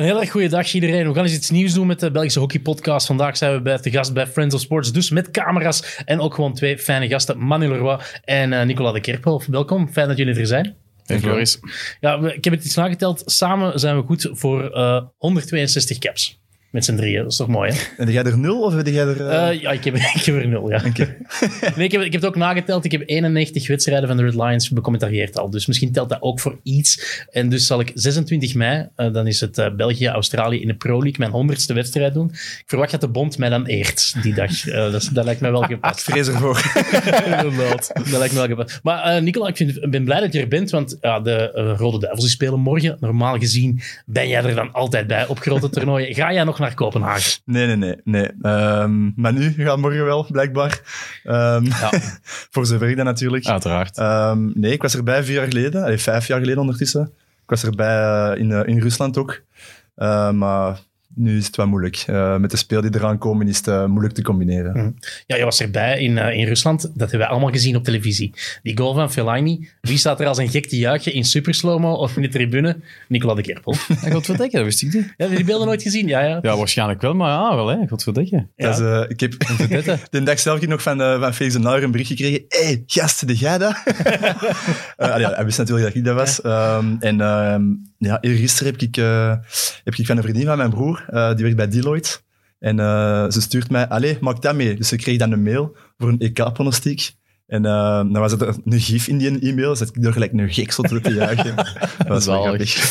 Een heel erg goede dag iedereen. We gaan eens iets nieuws doen met de Belgische Hockey Podcast. Vandaag zijn we bij te gast bij Friends of Sports, dus met camera's en ook gewoon twee fijne gasten, Manu Leroy en uh, Nicolas de Kerpel. Welkom, fijn dat jullie er zijn. Hey Floris. Ja, ik heb het iets nageteld. Samen zijn we goed voor uh, 162 caps. Met z'n drieën, dat is toch mooi, hè? En jij er nul of heb jij er... Uh... Uh, ja, ik heb, ik heb er nul, ja. Okay. nee, ik, heb, ik heb het ook nageteld. Ik heb 91 wedstrijden van de Red Lions becommentarieerd al. Dus misschien telt dat ook voor iets. En dus zal ik 26 mei, uh, dan is het België-Australië in de Pro League, mijn honderdste wedstrijd doen. Ik verwacht dat de bond mij dan eert die dag. dat, dat lijkt mij wel gepast. Ik vrees ervoor. Inderdaad. dat lijkt me wel gepast. Maar Nicola, ik vind, ben blij dat je er bent, want ja, de Rode Duivels die spelen morgen. Normaal gezien ben jij er dan altijd bij op grote toernooien. Ga jij nog naar Kopenhagen? Nee, nee, nee. nee. Um, maar nu gaat morgen wel, blijkbaar. Um, ja. voor zover ik dat natuurlijk. Uiteraard. Um, nee, ik was erbij vier jaar geleden. Allee, vijf jaar geleden ondertussen. Ik was erbij uh, in, uh, in Rusland ook. Uh, maar nu is het wel moeilijk. Uh, met de speel die eraan komen is het uh, moeilijk te combineren. Mm. Ja, je was erbij in, uh, in Rusland. Dat hebben we allemaal gezien op televisie. Die goal van Fellaini. Wie staat er als een gek te juichen in super slow-mo of in de tribune? Nicola de Kerpel. Ja, Godverdikke, dat wist ik niet. Heb je die beelden nooit gezien? Ja, ja. ja waarschijnlijk wel, maar ja, wel hè. Godverdikke. Ja. Dat is, ik heb de dag zelf nog van, van Felix de Nauer een bericht gekregen. Hé, hey, gasten, de jij dat? allee, hij wist natuurlijk dat ik dat was. Um, en um, ja, gisteren heb ik, heb ik van een vriendin van mijn broer, die werkt bij Deloitte. En uh, ze stuurt mij, allee, maak dat mee. Dus ze kreeg dan een mail voor een EK-pronostiek. En uh, dan was er een gif in die e-mail. Zat ik door gelijk een gek zat te juichen. dat was wel grappig.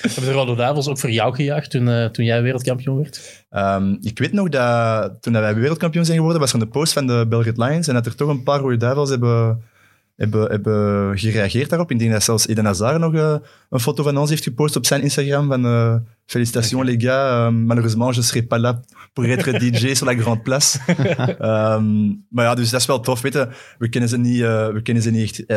Hebben de Rode Duivels ook voor jou gejuicht toen, uh, toen jij wereldkampioen werd? Um, ik weet nog dat toen wij wereldkampioen zijn geworden, was er een post van de Belgian Lions en dat er toch een paar Rode Duivels hebben hebben, hebben gereageerd daarop. Ik denk dat zelfs Eden Hazard nog uh, een foto van ons heeft gepost op zijn Instagram van uh, Félicitations les gars, uh, malheureusement je serai pas là pour être DJ sur la grande place. um, maar ja, dus dat is wel tof. Weet je, we kennen ze niet, we kennen ze niet echt...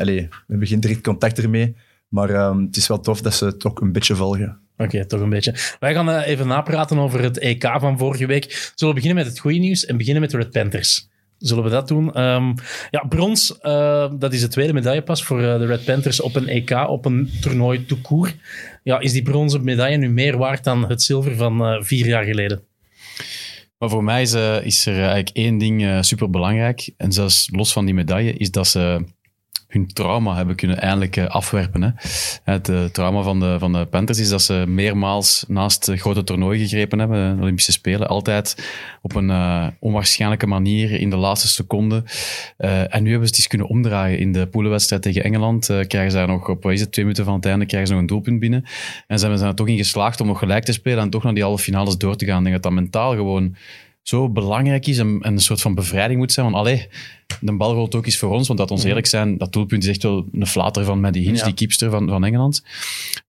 allez, we hebben geen direct contact ermee. Maar um, het is wel tof dat ze het toch een beetje volgen. Oké, okay, toch een beetje. Wij gaan even napraten over het EK van vorige week. Zullen we beginnen met het goede nieuws en beginnen met de Red Panthers zullen we dat doen. Um, ja, brons, uh, dat is de tweede medaille pas voor uh, de Red Panthers op een EK, op een toernooi tout. Ja, is die bronzen medaille nu meer waard dan het zilver van uh, vier jaar geleden? Maar voor mij is, is er eigenlijk één ding super belangrijk. En zelfs los van die medaille, is dat ze hun trauma hebben kunnen eindelijk eh, afwerpen. Hè. Het uh, trauma van de, van de Panthers is dat ze meermaals naast grote toernooien gegrepen hebben, de Olympische Spelen, altijd op een onwaarschijnlijke manier in de laatste seconde. En nu hebben ze het eens kunnen omdraaien. In de poelenwedstrijd tegen Engeland krijgen ze daar nog op, is het, twee minuten van het einde, krijgen ze nog een doelpunt binnen. En ze zijn er toch in geslaagd om nog gelijk te spelen en toch naar die halve finales door te gaan. Ik denk dat dat mentaal gewoon zo belangrijk is en, een soort van bevrijding moet zijn. Want allee, de bal rolt ook eens voor ons, want dat ons mhm. eerlijk zijn, dat doelpunt is echt wel een flater van Maddie Hinch, ja. die keepster van, van Engeland.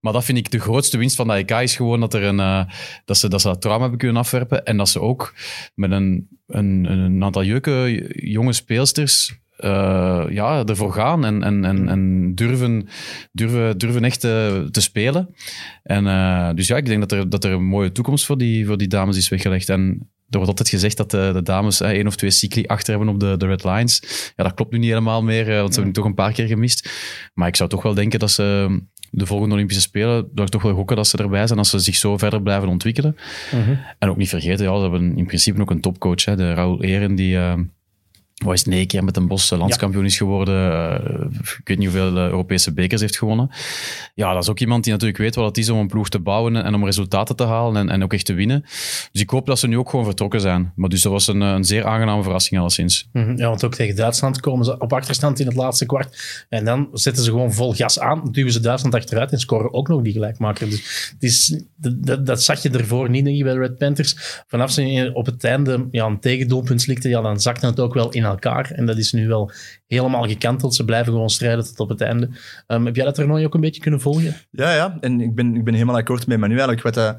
Maar dat vind ik de grootste winst van de EK is gewoon dat, er een, uh, dat, ze, dat ze dat trauma hebben kunnen afwerpen en dat ze ook met een, een, een aantal jeuke jonge speelsters uh, ja, ervoor gaan en, en, en, en durven, durven, durven echt te, te spelen. En, uh, dus ja, ik denk dat er, dat er een mooie toekomst voor die, voor die dames is weggelegd. En er wordt altijd gezegd dat de, de dames één of twee cycli achter hebben op de, de Red Lines. Ja, dat klopt nu niet helemaal meer, want ze hebben toch een paar keer gemist. Maar ik zou toch wel denken dat ze de volgende Olympische Spelen, dat ik toch wel gokken dat ze erbij zijn, als ze zich zo verder blijven ontwikkelen. Uh -huh. En ook niet vergeten, ja, ze hebben in principe ook een topcoach, hè, de Raoul Eren, die... Uh, wat is negen keer met een Bos landskampioen is geworden. Uh, ik weet niet hoeveel Europese bekers heeft gewonnen. Ja, dat is ook iemand die natuurlijk weet wat het is om een ploeg te bouwen en om resultaten te halen en, en ook echt te winnen. Dus ik hoop dat ze nu ook gewoon vertrokken zijn. Maar dus dat was een, een zeer aangename verrassing alleszins. -hmm. Ja, want ook tegen Duitsland komen ze op achterstand in het laatste kwart. En dan zetten ze gewoon vol gas aan, duwen ze Duitsland achteruit en scoren ook nog die gelijkmaker. Dus is, dat, zag je ervoor niet, denk bij de Red Panthers. Vanaf ze op het einde ja, een tegendoelpunt slikte, ja, dan zakte het ook wel in elkaar. En dat is nu wel helemaal gekanteld. Ze blijven gewoon strijden tot op het einde. Um, heb jij dat toernooi ook een beetje kunnen volgen? Ja, ja. En ik ben, ik ben helemaal akkoord met Manu eigenlijk. Wat, uh,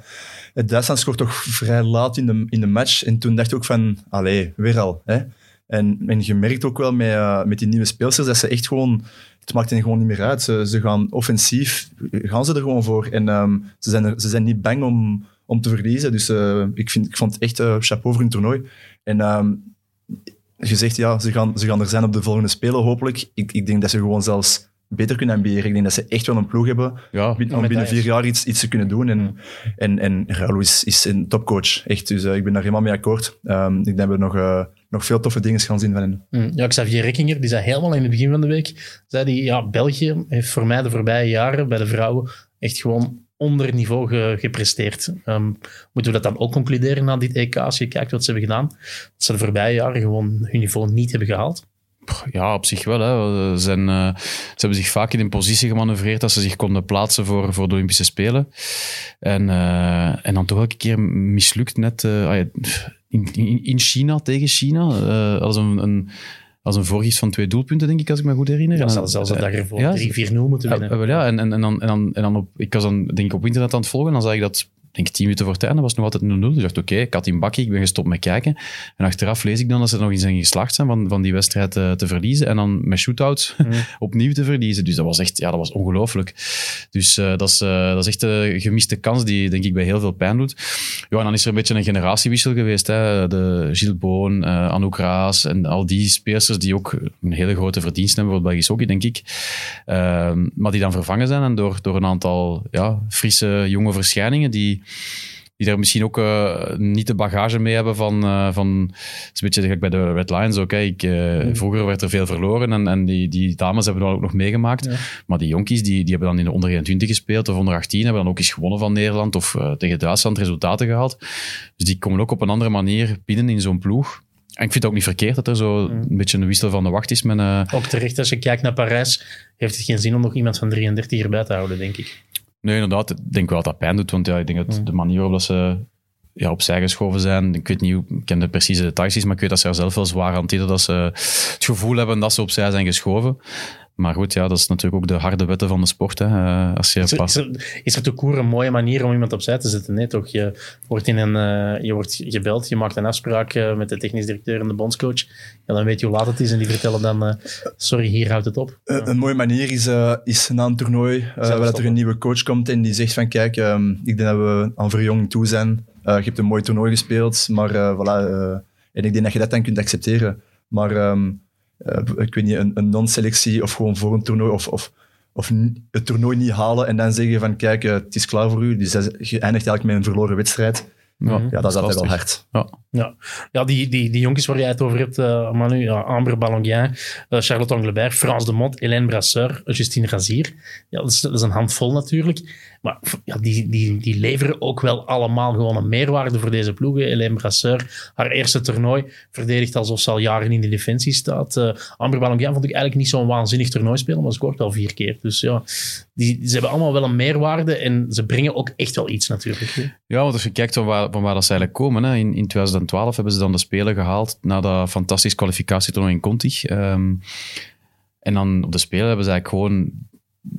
het Duitsland scoort toch vrij laat in de, in de match. En toen dacht ik ook van, allee, weer al. Hè? En, en je merkt ook wel met, uh, met die nieuwe speelsters dat ze echt gewoon... Het maakt hen gewoon niet meer uit. Ze, ze gaan offensief, gaan ze er gewoon voor. En um, ze, zijn er, ze zijn niet bang om, om te verliezen. Dus uh, ik, vind, ik vond het echt chapeau voor hun toernooi. En um, je zegt ja, ze gaan, ze gaan er zijn op de volgende Spelen hopelijk. Ik, ik denk dat ze gewoon zelfs beter kunnen ambiëren. Ik denk dat ze echt wel een ploeg hebben Ja, om binnen vier jaar iets, iets te kunnen doen. En, en, en Raul is, is een topcoach, echt. Dus eh, ik ben daar helemaal mee akkoord. Ehm, ik denk dat we nog, eh, nog veel toffe dingen gaan zien van hen. Mm, Ja, Xavier Rekkinger, die zei helemaal in het begin van de week, zei die, ja, België heeft voor mij de voorbije jaren bij de vrouwen echt gewoon onder niveau ge- gepresteerd. Ehm, moeten we dat dan ook concluderen na dit EK, als je kijkt wat ze hebben gedaan? Dat ze de voorbije jaren gewoon hun niveau niet hebben gehaald. Ja, op zich wel. Hè. Ze, zijn, eh, ze hebben zich vaak in een positie gemanoeuvreerd dat ze zich konden plaatsen voor, voor de Olympische Spelen. En, eh, en dan toch elke keer mislukt net eh, ah in, in, in China tegen China. eh, als een, een, als een voorgist van twee doelpunten, denk ik, als ik me goed herinner. Ja, En dan- zelfs, zelfs een dag ervoor Ja, 3-4-0 moeten winnen. ja, en, en, en dan, en dan, en dan op, ik was dan denk ik op internet aan het volgen, dan zag ik dat denk tien minuten voor het einde was het nog altijd 0-0. Dus ik dacht, oké, ik had in bakkie, ik ben gestopt met kijken. En achteraf lees ik dan dat ze nog eens in geslaagd zijn van, van die wedstrijd eh, te verliezen. En dan met shootouts opnieuw te verliezen. Dus dat was echt, ja, dat was ongelooflijk. Dus eh, dat, is, eh, dat is echt een gemiste kans die, denk ik, bij heel veel pijn doet. Ja, en dan is er een beetje een generatiewissel geweest. Hè. De Gilles Boon, eh Anouk Raas en al die speelsters die ook een hele grote verdienst hebben voor het Belgisch hockey, denk ik. Ehm, maar die dan vervangen zijn en door, door een aantal ja, frisse jonge verschijningen die, die daar misschien ook eh, niet de bagage mee hebben van... eh, van het is een beetje gelijk bij de Red Lions ook. Hè. Ik, eh, Vroeger werd er veel verloren en, en die, die dames hebben dat ook nog meegemaakt. Ja. Maar die jonkies die, die hebben dan in de onder 21 gespeeld of onder 18, hebben dan ook eens gewonnen van Nederland of tegen Duitsland resultaten gehaald. Dus die komen ook op een andere manier binnen in zo'n ploeg. En ik vind het ook niet verkeerd dat er zo een beetje een wissel van de wacht is met... Ook terecht, als je kijkt naar Parijs, heeft het geen zin om nog iemand van 33 erbij te houden, denk ik. Nee, inderdaad. Ik denk wel dat dat pijn doet. Want ja, ik denk dat de manier waarop dat ze ja, opzij geschoven zijn. Ik weet niet, hoe- ik ken de precieze details maar ik weet dat ze er zelf wel zwaar aan dat ze het gevoel hebben dat ze opzij zijn geschoven. Maar goed, ja, dat is natuurlijk ook de harde wetten van de sport. Hè. Eh, Als je Is er, pas... is, er, is er te koer een mooie manier om iemand opzij te zetten? Nee, toch? Je wordt, in een, eh, je wordt gebeld, je maakt een afspraak eh, met de technisch directeur en de bondscoach. Ja, dan weet je hoe laat het is en die vertellen dan, eh, sorry, hier houdt het op. Een mooie manier is, eh, is na een toernooi, eh, waar dat er een nieuwe coach komt en die zegt van kijk, ehm, ik denk dat we aan verjonging toe zijn. Eh, je hebt een mooi toernooi gespeeld, maar eh, voilà. eh, en ik denk dat je dat dan kunt accepteren. Maar ehm, eh, ik weet niet, een, een non-selectie of gewoon voor een toernooi of, of, of het toernooi niet halen en dan zeggen van kijk, eh, het is klaar voor u. Dus je eindigt eigenlijk met een verloren wedstrijd. ja, Ja, dat is altijd wel hard. Ja. Ja, ja die, die, die jongens waar jij het over hebt, eh, Manu, ja, Amber Ballonguin, eh, Charlotte Anglebert, Frans de Mont, Hélène Brasseur, Justine Razier. Ja, dat is, dat is een handvol natuurlijk. Maar ja, die, die, die leveren ook wel allemaal gewoon een meerwaarde voor deze ploegen. Hélène Brasseur, haar eerste toernooi, verdedigt alsof ze al jaren in de defensie staat. Eh, Amber Ballonguin vond ik eigenlijk niet zo'n waanzinnig toernooi spelen, maar scoort wel vier keer. Dus ja, die, ze hebben allemaal wel een meerwaarde en ze brengen ook echt wel iets natuurlijk. Ja, want als je kijkt van waar, van waar dat ze eigenlijk komen. Hè. In, in 2012 hebben ze dan de Spelen gehaald na dat fantastisch kwalificatietoernooi in Conti. Ehm, en dan op de Spelen hebben ze eigenlijk gewoon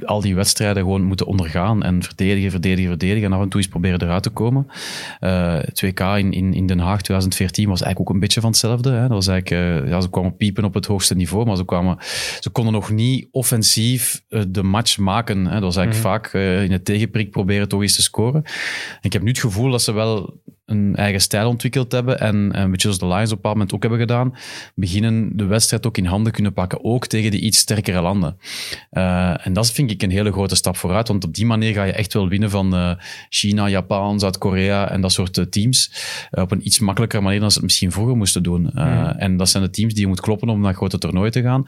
al die wedstrijden gewoon moeten ondergaan en verdedigen, verdedigen, verdedigen en af en toe eens proberen eruit te komen. Eh 2K in, in, in Den Haag 2014 was eigenlijk ook een beetje van hetzelfde. Hè. Dat was eigenlijk, eh, ja, ze kwamen piepen op het hoogste niveau, maar ze, kwamen, ze konden nog niet offensief eh, de match maken. Hè. Dat was eigenlijk vaak eh, in het tegenprik proberen toch eens te scoren. En ik heb nu het gevoel dat ze wel een eigen stijl ontwikkeld hebben en, en een beetje zoals de Lions op een bepaald moment ook hebben gedaan, beginnen de wedstrijd ook in handen kunnen pakken, ook tegen die iets sterkere landen. Eh, en dat vind ik een hele grote stap vooruit, want op die manier ga je echt wel winnen van eh, China, Japan, Zuid-Korea en dat soort eh, teams op een iets makkelijker manier dan ze het misschien vroeger moesten doen. Eh, En dat zijn de teams die je moet kloppen om naar grote toernooien te gaan.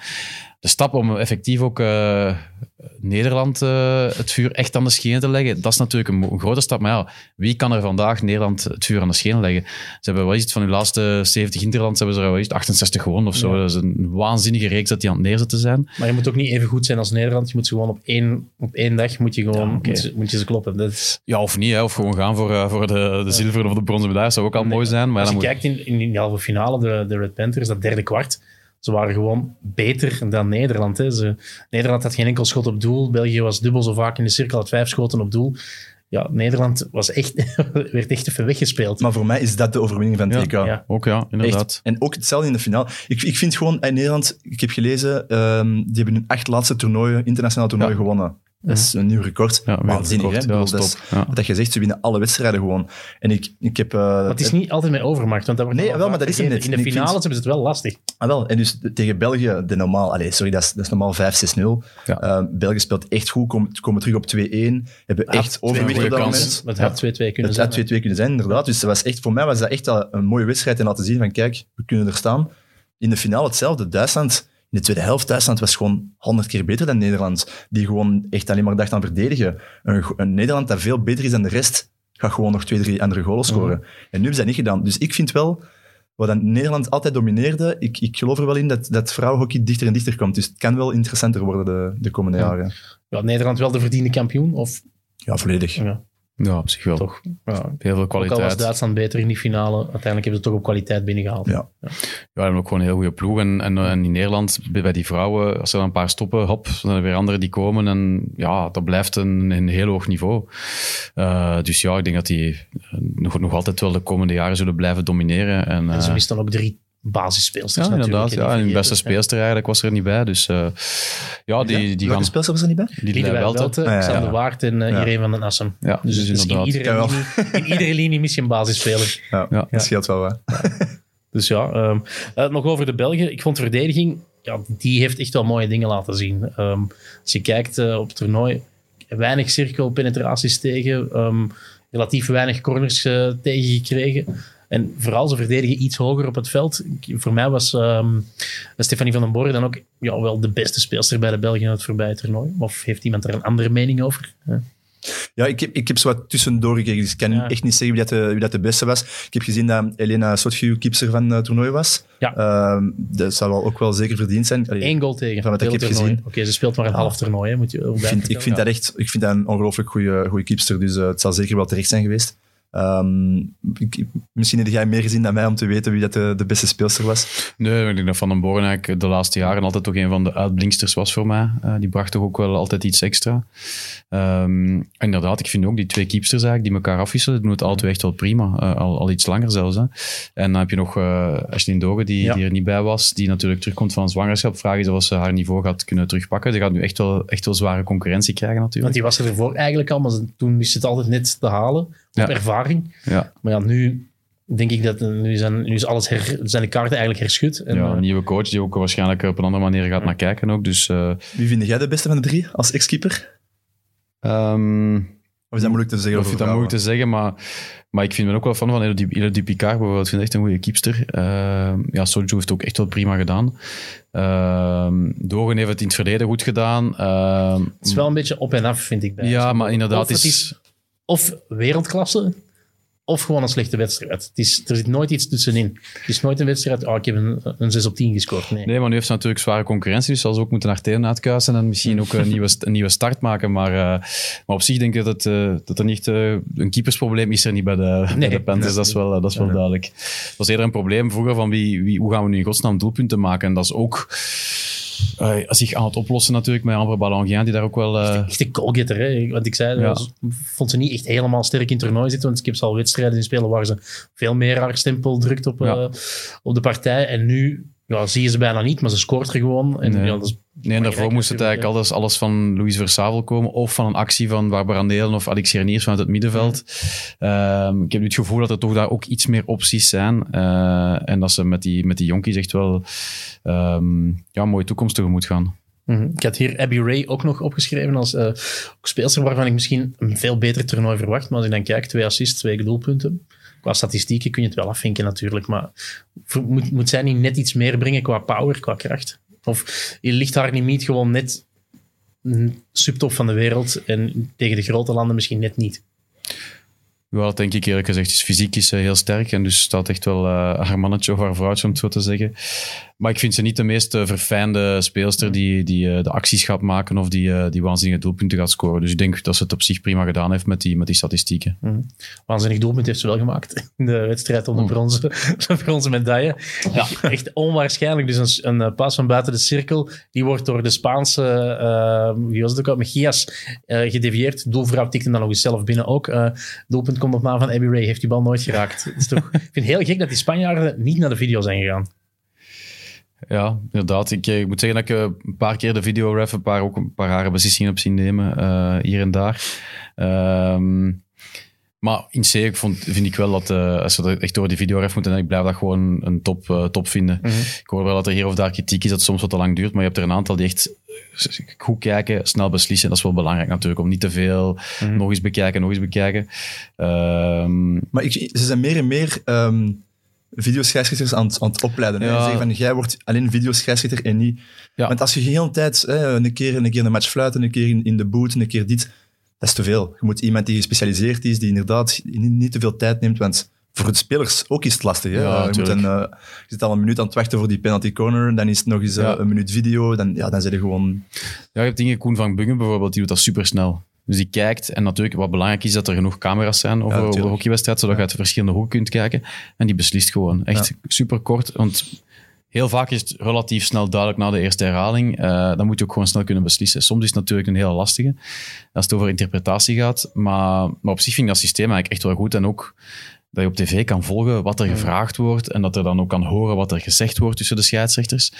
De stap om effectief ook Nederland eh, het vuur echt aan de schenen te leggen, dat is natuurlijk een, grote stap. Maar ja, wie kan er vandaag Nederland het vuur aan de schenen leggen? Ze hebben wel iets van hun laatste 70 interlands, hebben ze er wel iets 68 gewonnen of zo. Ja. Dat is een waanzinnige reeks dat die aan het neerzetten zijn. Maar je moet ook niet even goed zijn als Nederland. Je moet ze gewoon op één, op één dag moet je gewoon, Ja, moet, je, moet je ze kloppen. Dat is, Ja, of niet, hè. of gewoon gaan voor, eh, voor de, de zilveren of de bronzen medaille. zou ook al mooi zijn. Maar als je kijkt in, in die halve finale, de, de Red Panthers, dat derde kwart, ze waren gewoon beter dan Nederland. Hè. Ze, Nederland had geen enkel schot op doel. België was dubbel zo vaak in de cirkel, had vijf schoten op doel. Ja, Nederland was echt, werd echt even weggespeeld. Maar voor mij is dat de overwinning van het Ja. EK. Ja. Ook ja, inderdaad. Echt. En ook hetzelfde in de finale. Ik, ik vind gewoon, in Nederland, ik heb gelezen, ehm, die hebben hun acht laatste toernooien, internationale toernooien Ja. gewonnen. Dat is een nieuw record. Ja, Waanzinnig, hè? Ja, dat. Ja. Dat je zegt, ze winnen alle wedstrijden gewoon. En ik, ik heb... eh, Maar het is niet altijd met overmacht. Want dat wordt Nee, wel, maar dat is vergeten. net. In de Ik vind- finales hebben ze het wel lastig. Ah, wel. En dus tegen België, de normaal... Allee, sorry, dat is, dat is normaal 5-6-0. Ja. Eh, België speelt echt goed, komen, komen terug op 2-1. Hebben echt overwicht op dat kans. moment. Het had 2-2 kunnen Het zijn. had 2-2 kunnen zijn, inderdaad. Dus dat was echt, voor mij was dat echt al een mooie wedstrijd en laten zien van, kijk, we kunnen er staan. In de finale hetzelfde. Duitsland, de tweede helft, Duitsland was gewoon honderd keer beter dan Nederland. Die gewoon echt alleen maar dacht aan verdedigen. Een, een Nederland dat veel beter is dan de rest, gaat gewoon nog twee, drie andere goals scoren. En nu hebben ze dat niet gedaan. Dus ik vind wel, wat dan Nederland altijd domineerde, ik, ik geloof er wel in dat, dat vrouwenhockey dichter en dichter komt. Dus het kan wel interessanter worden de, de komende Ja. jaren. Ja, Nederland wel de verdiende kampioen? Of Ja, volledig. ja, Ja, op zich wel. toch? Ja. Heel veel Ook al was kwaliteit. Duitsland beter in die finale, uiteindelijk hebben ze toch op kwaliteit binnengehaald. Ja. Ja, we hebben ook gewoon een heel goede ploeg. En, en, en in Nederland, bij die vrouwen, als er dan een paar stoppen, hop, dan zijn er weer anderen die komen. En ja, dat blijft een, een heel hoog niveau. Eh, dus ja, ik denk dat die nog, nog altijd wel de komende jaren zullen blijven domineren. En, En ze eh, misten ook drie basisspeelsters ja, natuurlijk. inderdaad. Ja, die en de beste speelster eigenlijk was er niet bij. Dus eh, ja, die, die Welke gaan... speelster was er niet bij? Die Liedewij wel Welten, Ah, ja, Xander ja. Waard en uh. Irene van den Assen. Ja, Dus, dus, dus in, iedere linie, in iedere linie mis je een basisspeler. Ja, Ja. dat scheelt wel wat. Dus ja, ehm, eh, nog over de Belgen. Ik vond verdediging, ja, die heeft echt wel mooie dingen laten zien. Ehm, als je kijkt op het toernooi, weinig cirkelpenetraties tegen, ehm, relatief weinig corners tegengekregen. En vooral ze verdedigen iets hoger op het veld. Voor mij was ehm, Stefanie van den Borre dan ook ja, wel de beste speelster bij de Belgen in het voorbije toernooi. Of heeft iemand daar een andere mening over? Ja. Ja, ik heb, ik heb zo wat tussendoor gekeken, dus ik kan Ja. echt niet zeggen wie dat, de, wie dat de beste was. Ik heb gezien dat Elena Sotgiu keeper van het toernooi was. Ja. Ehm, dat zou wel ook wel zeker verdiend zijn. Eén goal tegen. Van wat ik heb toernooi. gezien. Oké, ze speelt maar een half toernooi. Hè, moet je ik, vind, ik, vind dat echt, ik vind dat een ongelooflijk goede keepster, dus eh, het zal zeker wel terecht zijn geweest. Ehm, ik, misschien heb jij meer gezien dan mij om te weten wie dat de, de beste speelster was. Nee, ik denk dat Van den Boren eigenlijk de laatste jaren altijd toch een van de uitblinksters was voor mij. Eh, die bracht toch ook wel altijd iets extra. Ehm, inderdaad, ik vind ook die twee keepsters eigenlijk die elkaar afwisselen, doen het twee echt wel prima. Eh, al, al iets langer zelfs. Hè. En dan heb je nog eh Ashley Dogen, die, Ja. die er niet bij was, die natuurlijk terugkomt van een zwangerschap. Vraag is of ze haar niveau gaat kunnen terugpakken. Ze gaat nu echt wel, echt wel zware concurrentie krijgen Want natuurlijk. die was er ervoor eigenlijk al, maar ze- toen wist ze het altijd net te halen. Op Ja. ervaring. Ja, Maar ja, nu denk ik dat nu zijn, nu is alles her, zijn de kaarten eigenlijk herschud. En, ja, eh, een nieuwe coach die ook waarschijnlijk op een andere manier gaat naar kijken ook. Dus eh, Wie vind jij de beste van de drie als ex-keeper? ehm, Of is dat moeilijk te zeggen? Over vind dat moeilijk te zeggen, maar, maar ik vind me ook wel fan van Elodie Picard bijvoorbeeld. Ik vind echt een goede keepster. Ehm, ja, Soju heeft het ook echt wel prima gedaan. Ehm Dogen heeft het in het verleden goed gedaan. Ehm, het is wel een beetje op en af, vind ik. Bij ja, maar inderdaad Of het is... Of wereldklasse, of gewoon een slechte wedstrijd. Het is, er zit nooit iets tussenin. Het is nooit een wedstrijd, oh, ik heb een, een 6 op 10 gescoord. Nee. Nee, maar nu heeft ze natuurlijk zware concurrentie, dus zal ze ook moeten naar Telen uitkuisen en misschien ook een nieuwe, een nieuwe start maken. Maar, eh, maar op zich denk ik dat, het, eh, dat er niet... eh, een keepersprobleem is er niet bij de, bij Nee. de Panthers, dat is wel, dat is wel duidelijk. Het was eerder een probleem vroeger van wie, wie, hoe gaan we nu in godsnaam doelpunten maken. En dat is ook eh, zich aan het oplossen natuurlijk met Amber Ballonguin, die daar ook wel... eh, Echt een goalgetter, hè. Want ik zei, Ja. was- vond ze niet echt helemaal sterk in het toernooi zitten. Want ik heb ze al wedstrijden in spelen waar ze veel meer haar stempel drukt op, Ja. eh, op de partij. En nu ja, zie je ze bijna niet, maar ze scoort er gewoon. En, Nee. ja, dat is Nee, en daarvoor moest het eigenlijk alles, alles van Louis Versavel komen. Of van een actie van Barbara Neelen of Alex Reniers vanuit het middenveld. Ehm, ik heb nu het gevoel dat er toch daar ook iets meer opties zijn. Eh, en dat ze met die, met die jonkies echt wel ehm, ja, een mooie toekomst tegemoet gaan. Mhm. Ik had hier Abby Ray ook nog opgeschreven als ook speelster waarvan ik misschien een veel beter toernooi verwacht. Maar als ik dan kijk, twee assists, twee doelpunten. Qua statistieken kun je het wel afvinken natuurlijk. Maar moet, moet zij niet net iets meer brengen qua power, qua kracht? Of ligt haar niet gewoon net subtop van de wereld en tegen de grote landen misschien net niet? Wel, dat denk ik eerlijk gezegd. Is fysiek is ze heel sterk en dus staat echt wel eh, haar mannetje of haar vrouwtje, om het zo te zeggen. Maar ik vind ze niet de meest eh, verfijnde speelster die, die eh, de acties gaat maken of die, eh, die waanzinnige doelpunten gaat scoren. Dus ik denk dat ze het op zich prima gedaan heeft met die, met die statistieken. Waanzinnig doelpunt heeft ze wel gemaakt in de wedstrijd om de bronzen, bronzen medaille. Ja, echt onwaarschijnlijk. Dus een, een paas van buiten de cirkel, die wordt door de Spaanse, wie was het ook al, gedevieerd. Doelvrouw tikte dan nog eens zelf binnen ook. Doelpunt komt op naam van Abby Ray, heeft die bal nooit geraakt. Is toch, ik vind het heel gek dat die Spanjaarden niet naar de video zijn gegaan. Ja, inderdaad. Ik, eh, ik moet zeggen dat ik eh, een paar keer de videoref, een paar, ook een paar rare beslissingen heb zien nemen, eh, hier en daar. Ehm, maar in C ik vond, vind ik wel dat uh, als we echt door die videoref moeten, ik blijf dat gewoon een top, uh, top vinden. Mhm. Ik hoor wel dat er hier of daar kritiek is dat het soms wat te lang duurt, maar je hebt er een aantal die echt goed kijken, snel beslissen. Dat is wel belangrijk natuurlijk, om niet te veel Mhm. nog eens bekijken, nog eens bekijken. Ehm, Maar ik, ze zijn meer en meer ehm videoschrijfschitters aan, het- aan het opleiden. hè. Ja. Ze zeggen van, jij wordt alleen videoschrijfschitter en niet... Ja. Want als je de hele tijd hè, een, keer, een keer een match fluiten, een keer in, in de boot, een keer dit, dat is te veel. Je moet iemand die gespecialiseerd is, die inderdaad niet, niet te veel tijd neemt, want voor de spelers ook is het lastig. Hè? Ja, je, moet tuurlijk. een, eh, je zit al een minuut aan het wachten voor die penalty corner, dan is het nog eens eh, Ja. een minuut video, dan, ja, dan zijn je gewoon... Ja, je hebt dingen, Koen van Bungen bijvoorbeeld, die doet dat supersnel. Dus die kijkt, en natuurlijk wat belangrijk is, dat er genoeg camera's zijn over, over de hockeywedstrijd, zodat je uit verschillende hoeken kunt kijken. En die beslist gewoon. Echt super kort, want heel vaak is het relatief snel duidelijk na de eerste herhaling. Eh, dan moet je ook gewoon snel kunnen beslissen. Soms is het natuurlijk een hele lastige, als het over interpretatie gaat. Maar, maar op zich vind ik dat systeem eigenlijk echt wel goed. En ook dat je op tv kan volgen wat er gevraagd wordt en dat er dan ook kan horen wat er gezegd wordt tussen de scheidsrechters.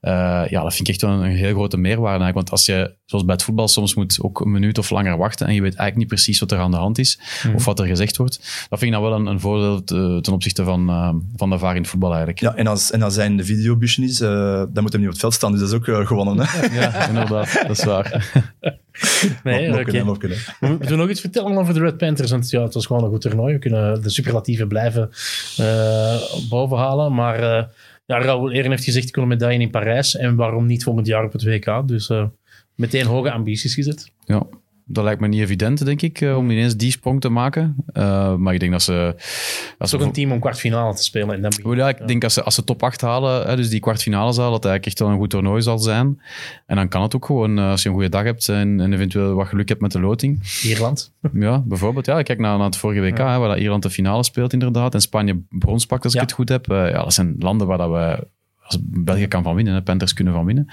Eh, ja, dat vind ik echt wel een, een heel grote meerwaarde eigenlijk. Want als je, zoals bij het voetbal, soms moet ook een minuut of langer wachten en je weet eigenlijk niet precies wat er aan de hand is of wat er gezegd wordt. Dat vind ik dan wel een, een voordeel te- ten opzichte van, eh, van de VAR in het voetbal eigenlijk. Ja, en als, en als hij in de videobusje is, eh, dan moet hij niet op het veld staan, dus dat is ook gewonnen. Hè? Ja, inderdaad. Dat is waar. Nee, Nog oké. kunnen, nog kunnen. We moeten nog iets vertellen over de Red Panthers. Want ja, het was gewoon een goed toernooi. We kunnen de superlatieven blijven eh bovenhalen. Maar eh ja, Raoul Eren heeft gezegd, ik wil een medaille in Parijs. En waarom niet volgend jaar op het WK? Dus eh, meteen hoge ambities gezet. Ja, dat lijkt me niet evident, denk ik, eh, om ineens die sprong te maken. Eh, maar ik denk dat ze... Dat Als is ook een team om kwartfinale te spelen. En dan begin- Ja, ik denk als ze, als ze top 8 halen, hè, dus die kwartfinale zal, dat eigenlijk echt wel een goed toernooi zal zijn. En dan kan het ook gewoon, eh, als je een goede dag hebt en, en eventueel wat geluk hebt met de loting. Ierland. Ja, bijvoorbeeld. Ja, ik kijk naar, naar het vorige WK, hè, waar dat Ierland de finale speelt inderdaad. En Spanje brons pakt, als ik het goed heb. Ja, dat zijn landen waar dat we... Als België kan van winnen, hè, Panthers kunnen van winnen.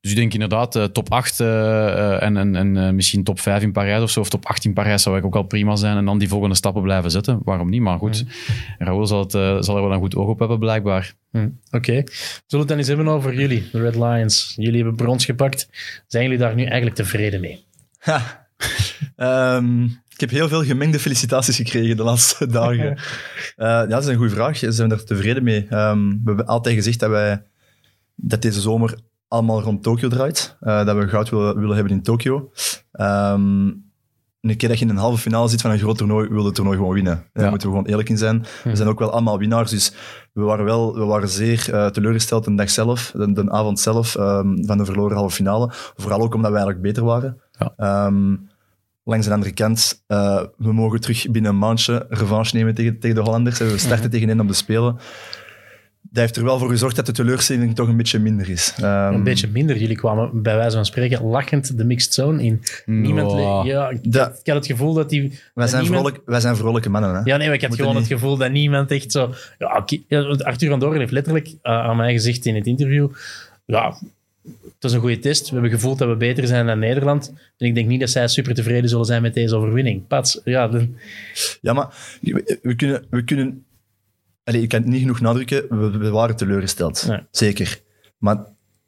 Dus ik denk inderdaad eh, top 8 eh, eh, en, en, en eh, misschien top 5 in Parijs of zo, of top 8 in Parijs zou ik ook al prima zijn. En dan die volgende stappen blijven zetten. Waarom niet? Maar goed, Raoul zal, het, zal er wel een goed oog op hebben, blijkbaar. Hm, Oké. Zullen we het dan eens hebben over jullie, de Red Lions? Jullie hebben brons gepakt. Zijn jullie daar nu eigenlijk tevreden mee? Ha. Ehm, ik heb heel veel gemengde felicitaties gekregen de laatste dagen. Eh, ja, dat is een goede vraag. Ze zijn er tevreden mee. Ehm, we hebben altijd gezegd dat wij dat deze zomer allemaal rond Tokio draait. Eh, dat we goud willen, willen hebben in Tokio. Ehm, een keer dat je in een halve finale zit van een groot toernooi, wil je het toernooi gewoon winnen. Daar Ja. moeten we gewoon eerlijk in zijn. We zijn ook wel allemaal winnaars, dus we waren wel we waren zeer eh, teleurgesteld de dag zelf, de, de avond zelf, ehm, van de verloren halve finale. Vooral ook omdat we eigenlijk beter waren. Ja. Langs de andere kant, eh, we mogen terug binnen een maandje revanche nemen tegen, tegen de Hollanders. We starten tegen hen op de Spelen. Dat heeft er wel voor gezorgd dat de teleurstelling toch een beetje minder is. Ehm, Een beetje minder. Jullie kwamen bij wijze van spreken lachend de mixed zone in. Niemand... Ja. Ik, ik had het gevoel dat die... wij, dat zijn niemand- vrolijk, wij zijn vrolijke mannen. Hè? Ja, nee, maar ik had gewoon het gevoel dat niemand echt zo... Ja, Arthur van Doren heeft letterlijk eh, aan mij gezegd in het interview... Ja, het is een goede test. We hebben gevoeld dat we beter zijn dan Nederland. En ik denk niet dat zij super tevreden zullen zijn met deze overwinning. Pats, ja, Ja, maar we, we kunnen... We kunnen ik kan het niet genoeg nadrukken, we, we waren teleurgesteld. Zeker. Maar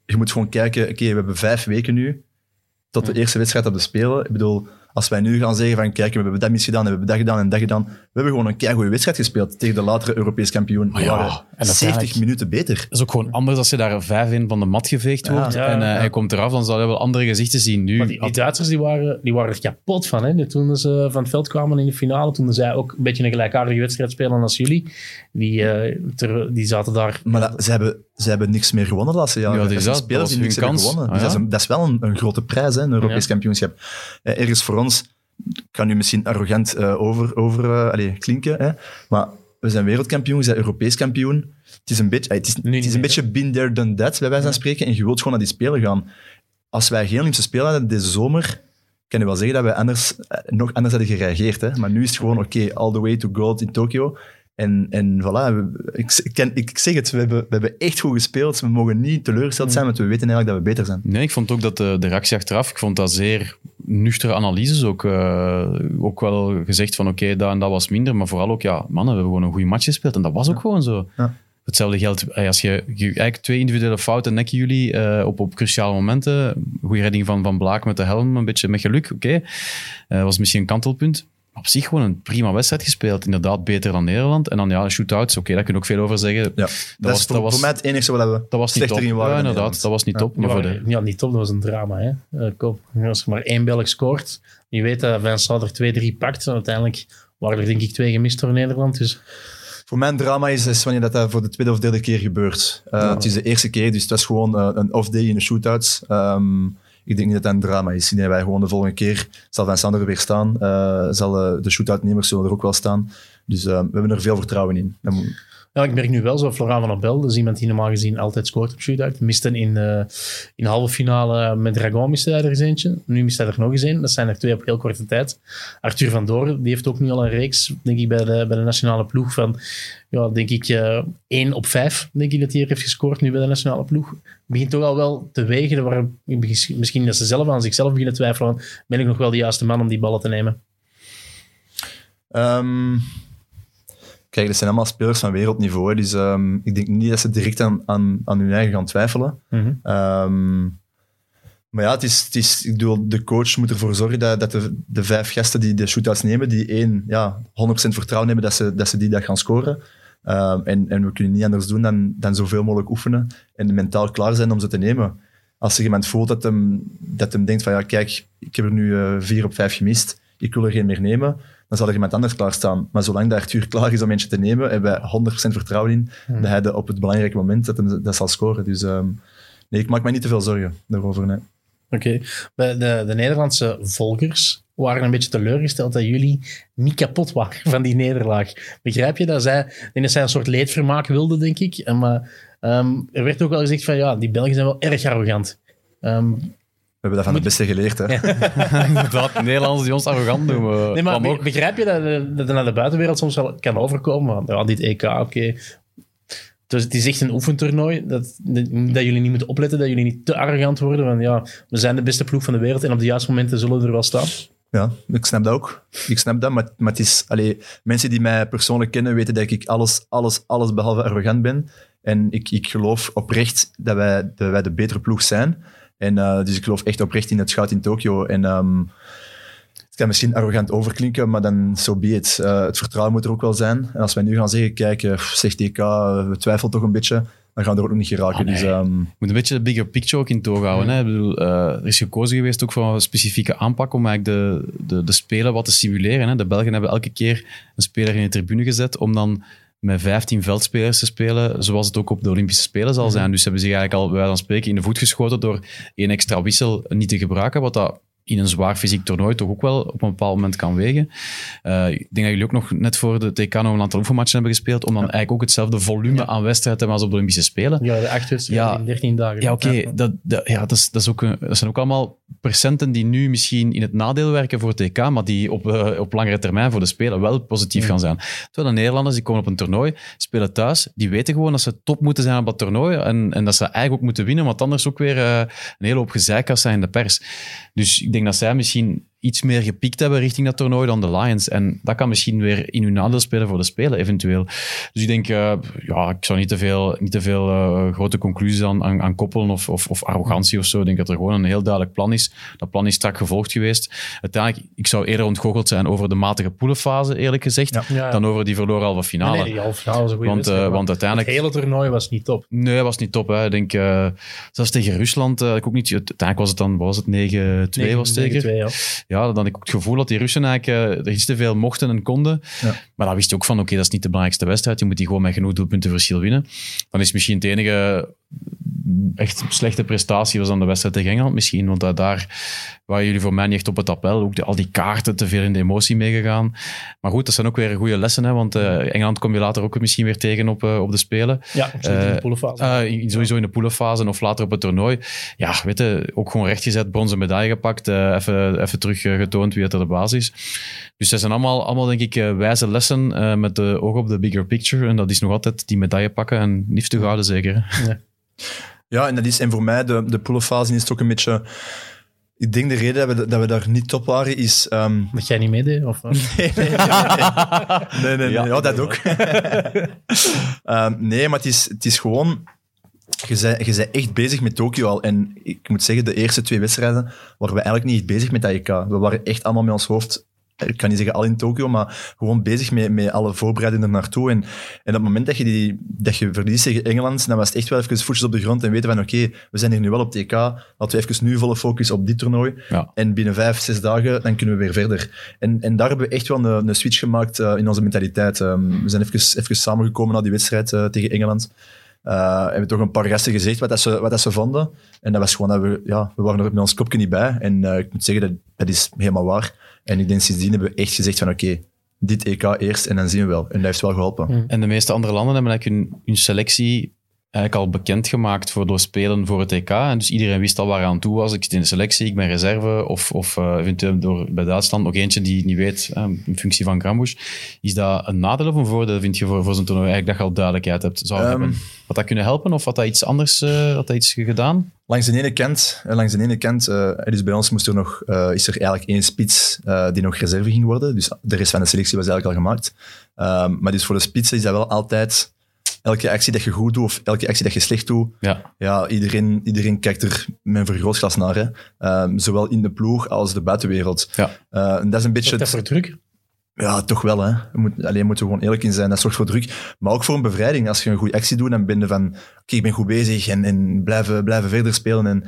je moet gewoon kijken, oké, we hebben vijf weken nu tot de eerste wedstrijd op de Spelen. Ik bedoel, als wij nu gaan zeggen van, kijk, we hebben dat misgedaan, we hebben dat gedaan en dat gedaan. We hebben gewoon een keigoede wedstrijd gespeeld tegen de latere Europees kampioen. Ja, waren en 70 uiteindelijk- minuten beter. Dat is ook gewoon anders als je daar vijf in van de mat geveegd Ja. wordt Ja, en eh, ja. hij komt eraf, dan zal je wel andere gezichten zien. Nu Maar die, die Duitsers die waren, die waren er kapot van. Hè? Toen ze van het veld kwamen in de finale, toen zij ook een beetje een gelijkaardige wedstrijd spelen als jullie. Die, eh, ter- die zaten daar... Maar dat, ze, hebben, ze hebben niks meer gewonnen de laatste jaren. Ja, dat spelers die niks hebben kans. gewonnen. Ah, Dus dat, is een, dat is wel een, een grote prijs, hè, een Europees Ja. kampioenschap. Eh, ergens voor ons, ik kan nu misschien arrogant eh, over, over eh, allez, klinken, hè, maar we zijn wereldkampioen, we zijn Europees kampioen. Het is een beetje, het is, niet het is een meer, beetje been there, done that, bij wijze van spreken. En je wilt gewoon naar die spelen gaan. Als wij geen Olympische Spelen hadden deze zomer, kan je wel zeggen dat wij anders, nog anders hadden gereageerd. Hè? Maar nu is het gewoon, oké, all the way to gold in Tokio. En, en voilà, we- ik, ik, ken- ik zeg het, we hebben, we hebben echt goed gespeeld. We mogen niet teleurgesteld zijn, want we weten eigenlijk dat we beter zijn. Nee, ik vond ook dat de, de reactie achteraf, ik vond dat zeer nuchtere analyses. Ook, eh, ook wel gezegd van oké, dat en dat was minder. Maar vooral ook, ja, mannen, we hebben gewoon een goede match gespeeld. En dat was ook gewoon zo. Ja. hetzelfde geldt eh, als je, je eigenlijk twee individuele fouten nekken jullie eh, op, op cruciale momenten. Goede redding van Van Blaak met de helm, een beetje met geluk, oké. Eh, was misschien een kantelpunt. Op zich gewoon een prima wedstrijd gespeeld. Inderdaad, beter dan Nederland. En dan ja, shootouts, oké, daar kun je ook veel over zeggen. Ja, dat, was- is voor, dat was- voor mij het enige wat we Dat was niet top. in. Ja, inderdaad, dat was niet top. Maar Ja, voor de, ja, niet top, dat was een drama. Hè? Eh, kom, als er maar één Belg scoort, je weet dat Vincent er twee, drie pakt. En uiteindelijk waren er denk ik twee gemist door Nederland. Dus Voor mij een drama is, is wanneer dat, dat voor de tweede of derde keer gebeurt. Uh, Het is de eerste keer, dus het was gewoon uh, een off-day in de shootouts. Um, ik denk niet dat dat een drama is. Ik wij gewoon de volgende keer zal Van Sander er weer staan. Uh, zal uh, de shootoutnemers er ook wel staan. Dus uh, we hebben er veel vertrouwen in. Ja, ik merk nu wel zo, Florent van Abel, dat is iemand die normaal gezien altijd scoort op shootout. Miste in de, in de halve finale met Dragon miste hij er eens eentje. Nu mist hij er nog eens een. Dat zijn er twee op heel korte tijd. Arthur van Doorn, die heeft ook nu al een reeks, denk ik, bij de, bij de nationale ploeg van, ja, denk ik, uh, 1 op 5, denk ik dat hij er heeft gescoord nu bij de nationale ploeg. Begint toch al wel te wegen, waarom, misschien dat ze zelf aan zichzelf beginnen twijfelen, ben ik nog wel de juiste man om die ballen te nemen? Um, Kijk, dat zijn allemaal spelers van wereldniveau. Dus um, ik denk niet dat ze direct aan, aan, aan hun eigen gaan twijfelen. Mm -hmm. um, maar ja, het is, het is, ik bedoel, de coach moet ervoor zorgen dat, dat de, de vijf gasten die de shootouts nemen, die één, ja, 100% vertrouwen hebben dat ze, dat ze die dag gaan scoren. Um, en, en we kunnen niet anders doen dan, dan zoveel mogelijk oefenen en mentaal klaar zijn om ze te nemen. Als er iemand voelt dat hem, dat hem denkt van ja, kijk, ik heb er nu uh, vier op vijf gemist, ik wil er geen meer nemen, dan zal er iemand anders klaarstaan. Maar zolang dat Arthur klaar is om eentje te nemen, hebben wij 100% vertrouwen in Hmm. dat hij de, op het belangrijke moment dat, hem, dat zal scoren. Dus um, nee, ik maak me niet te veel zorgen daarover. Nee. Oké. Okay. De, de Nederlandse volgers waren een beetje teleurgesteld dat jullie niet kapot waren van die nederlaag. Begrijp je dat? Zij, dat zij een soort leedvermaak wilden, denk ik. Maar um, er werd ook wel gezegd van ja, die Belgen zijn wel erg arrogant. Um, we hebben dat van Moet... het beste geleerd, hè? Ja. Inderdaad, Nederlanders die ons arrogant noemen. Nee, maar be begrijp je dat, dat het naar de buitenwereld soms wel kan overkomen? Want ja, dit EK, oké. Okay. Dus het is echt een oefentoernooi. Dat, dat jullie niet moeten opletten, dat jullie niet te arrogant worden. Want ja, we zijn de beste ploeg van de wereld en op de juiste momenten zullen we er wel staan. Ja, ik snap dat ook. Ik snap dat, maar, maar het is... Allee, mensen die mij persoonlijk kennen weten dat ik alles, alles, alles behalve arrogant ben. En ik, ik geloof oprecht dat wij, dat wij de betere ploeg zijn. En uh, dus ik geloof echt oprecht in het goud in Tokio. En um, het kan misschien arrogant overklinken, maar dan so be it. Uh, het vertrouwen moet er ook wel zijn. En als wij nu gaan zeggen, kijk, uh, zegt DK, we twijfelen toch een beetje, dan gaan we er ook nog niet geraken. Ah, nee. dus, um, Je moet een beetje de bigger picture ook in toog houden. Hè? Ik bedoel, er is gekozen geweest ook voor een specifieke aanpak om eigenlijk de, de, de spelen wat te simuleren. Hè? De Belgen hebben elke keer een speler in de tribune gezet om dan met 15 veldspelers te spelen, zoals het ook op de Olympische Spelen zal zijn. Dus ze hebben zich eigenlijk al, bij wijze van spreken, in de voet geschoten door één extra wissel niet te gebruiken, wat dat in een zwaar fysiek toernooi toch ook wel op een bepaald moment kan wegen. Uh, ik denk dat jullie ook nog net voor de TK nog een aantal oefenmatchen hebben gespeeld, om dan ja. eigenlijk ook hetzelfde volume ja. aan wedstrijden te hebben als op de Olympische Spelen. Ja, de acht wedstrijden ja, in 13 dagen. Ja, oké. Okay. Dat, dat, ja, dat, is, dat, is ook, dat zijn ook allemaal percenten die nu misschien in het nadeel werken voor TK, maar die op, uh, op langere termijn voor de Spelen wel positief gaan zijn. Terwijl de Nederlanders, die komen op een toernooi, spelen thuis, die weten gewoon dat ze top moeten zijn op dat toernooi en, en dat ze eigenlijk ook moeten winnen, want anders ook weer uh, een hele hoop gezeik kan zijn in de pers. Dus ik denk dat zij misschien iets meer gepiekt hebben richting dat toernooi dan de Lions. En dat kan misschien weer in hun nadeel spelen voor de Spelen, eventueel. Dus ik denk, uh, ja, ik zou niet te veel, niet te veel uh, grote conclusies aan, aan, aan koppelen of, of, of, arrogantie of zo. Ik denk dat er gewoon een heel duidelijk plan is. Dat plan is strak gevolgd geweest. Uiteindelijk, ik zou eerder ontgoocheld zijn over de matige poelenfase, eerlijk gezegd, ja. Ja. dan over die verloren halve finale. Nee, nee, die halve finale was een goede want, uh, want uiteindelijk... Het hele toernooi was niet top. Nee, dat was niet top. Hè. Ik denk, zelfs tegen Rusland, ik ook niet... Uiteindelijk was het dan, was het, 9-2 was zeker? 9-2, ja ja, dan had ik het gevoel dat die Russen eigenlijk uh, er iets te veel mochten en konden. Ja. Maar dan wist je ook van, oké, okay, dat is niet de belangrijkste wedstrijd. Je moet die gewoon met genoeg doelpuntenverschil winnen. Dan is misschien het enige echt slechte prestatie was dan de wedstrijd tegen Engeland misschien. Want daar waren jullie voor mij niet echt op het appel. Ook de, al die kaarten te veel in de emotie meegegaan. Maar goed, dat zijn ook weer goede lessen. Hè, want uh, Engeland kom je later ook misschien weer tegen op, uh, op de Spelen. Ja, in de poelenfase. Uh, sowieso in de poelenfase of later op het toernooi. Ja, weet je, ook gewoon rechtgezet, bronzen medaille gepakt. even, even terug getoond wie het er de basis is. Dus dat zijn allemaal, allemaal denk ik, wijze lessen met de oog op de bigger picture. En dat is nog altijd die medaille pakken en liefst te houden, zeker. Ja. Ja, en dat is en voor mij, de, de poelenfase is het ook een beetje Ik denk de reden dat we, dat we daar niet top waren is... ehm, Dat jij niet meedeed? Of, nee, nee, nee, nee, Ja. ja, dat ook. Ehm, nee, maar het is, het is gewoon... Je bent, je bent echt bezig met Tokio al. En ik moet zeggen, de eerste twee wedstrijden waren we eigenlijk niet bezig met dat EK. We waren echt allemaal met ons hoofd, ik kan niet zeggen al in Tokio, maar gewoon bezig met, met alle voorbereidingen er naartoe. En, en op het moment dat je, die, dat je verliest tegen Engeland, dan was het echt wel even voetjes op de grond en weten van oké, we zijn hier nu wel op EK, laten we even nu volle focus op dit toernooi. Ja. En binnen vijf, zes dagen, dan kunnen we weer verder. En, en daar hebben we echt wel een, een switch gemaakt eh, in onze mentaliteit. Ehm, we zijn even, even samengekomen na die wedstrijd eh, tegen Engeland. Eh hebben toch een paar gasten gezegd wat, dat ze, wat dat ze vonden. En dat was gewoon dat we, ja, we waren er met ons kopje niet bij. En ik moet zeggen, dat, dat is helemaal waar. En ik denk sindsdien hebben we echt gezegd van oké, dit EK eerst en dan zien we wel. En dat heeft wel geholpen. En de meeste andere landen hebben eigenlijk hun, hun selectie eigenlijk al bekendgemaakt voor door spelen voor het EK. En dus iedereen wist al waar hij aan toe was. Ik zit in de selectie, ik ben reserve. Of, of eh, eventueel door, bij Duitsland nog eentje die het niet weet, eh, in functie van Grambusch. Is dat een nadeel of een voordeel, vind je, voor, voor zo'n toernooi? Eigenlijk dat je al duidelijkheid hebt, zou Ehm. hebben. Had dat kunnen helpen of had dat iets anders had dat iets gedaan? Langs de ene kant, langs de ene kant dus bij ons moest er nog, is er eigenlijk één spits die nog reserve ging worden. Dus de rest van de selectie was eigenlijk al gemaakt. Ehm, maar dus voor de spitsen is dat wel altijd elke actie dat je goed doet of elke actie dat je slecht doet. Ja, Ja, iedereen, iedereen kijkt er met een vergrootglas naar. Hè. Ehm, zowel in de ploeg als de buitenwereld. ja. Eh, en dat is een beetje... Dat het- voor druk? ja, toch wel. Hè. We moet, alleen moeten we gewoon eerlijk in zijn. Dat zorgt voor druk. Maar ook voor een bevrijding. Als je een goede actie doet, dan ben je van... Oké, ik ben goed bezig en, en blijven, blijven verder spelen. En,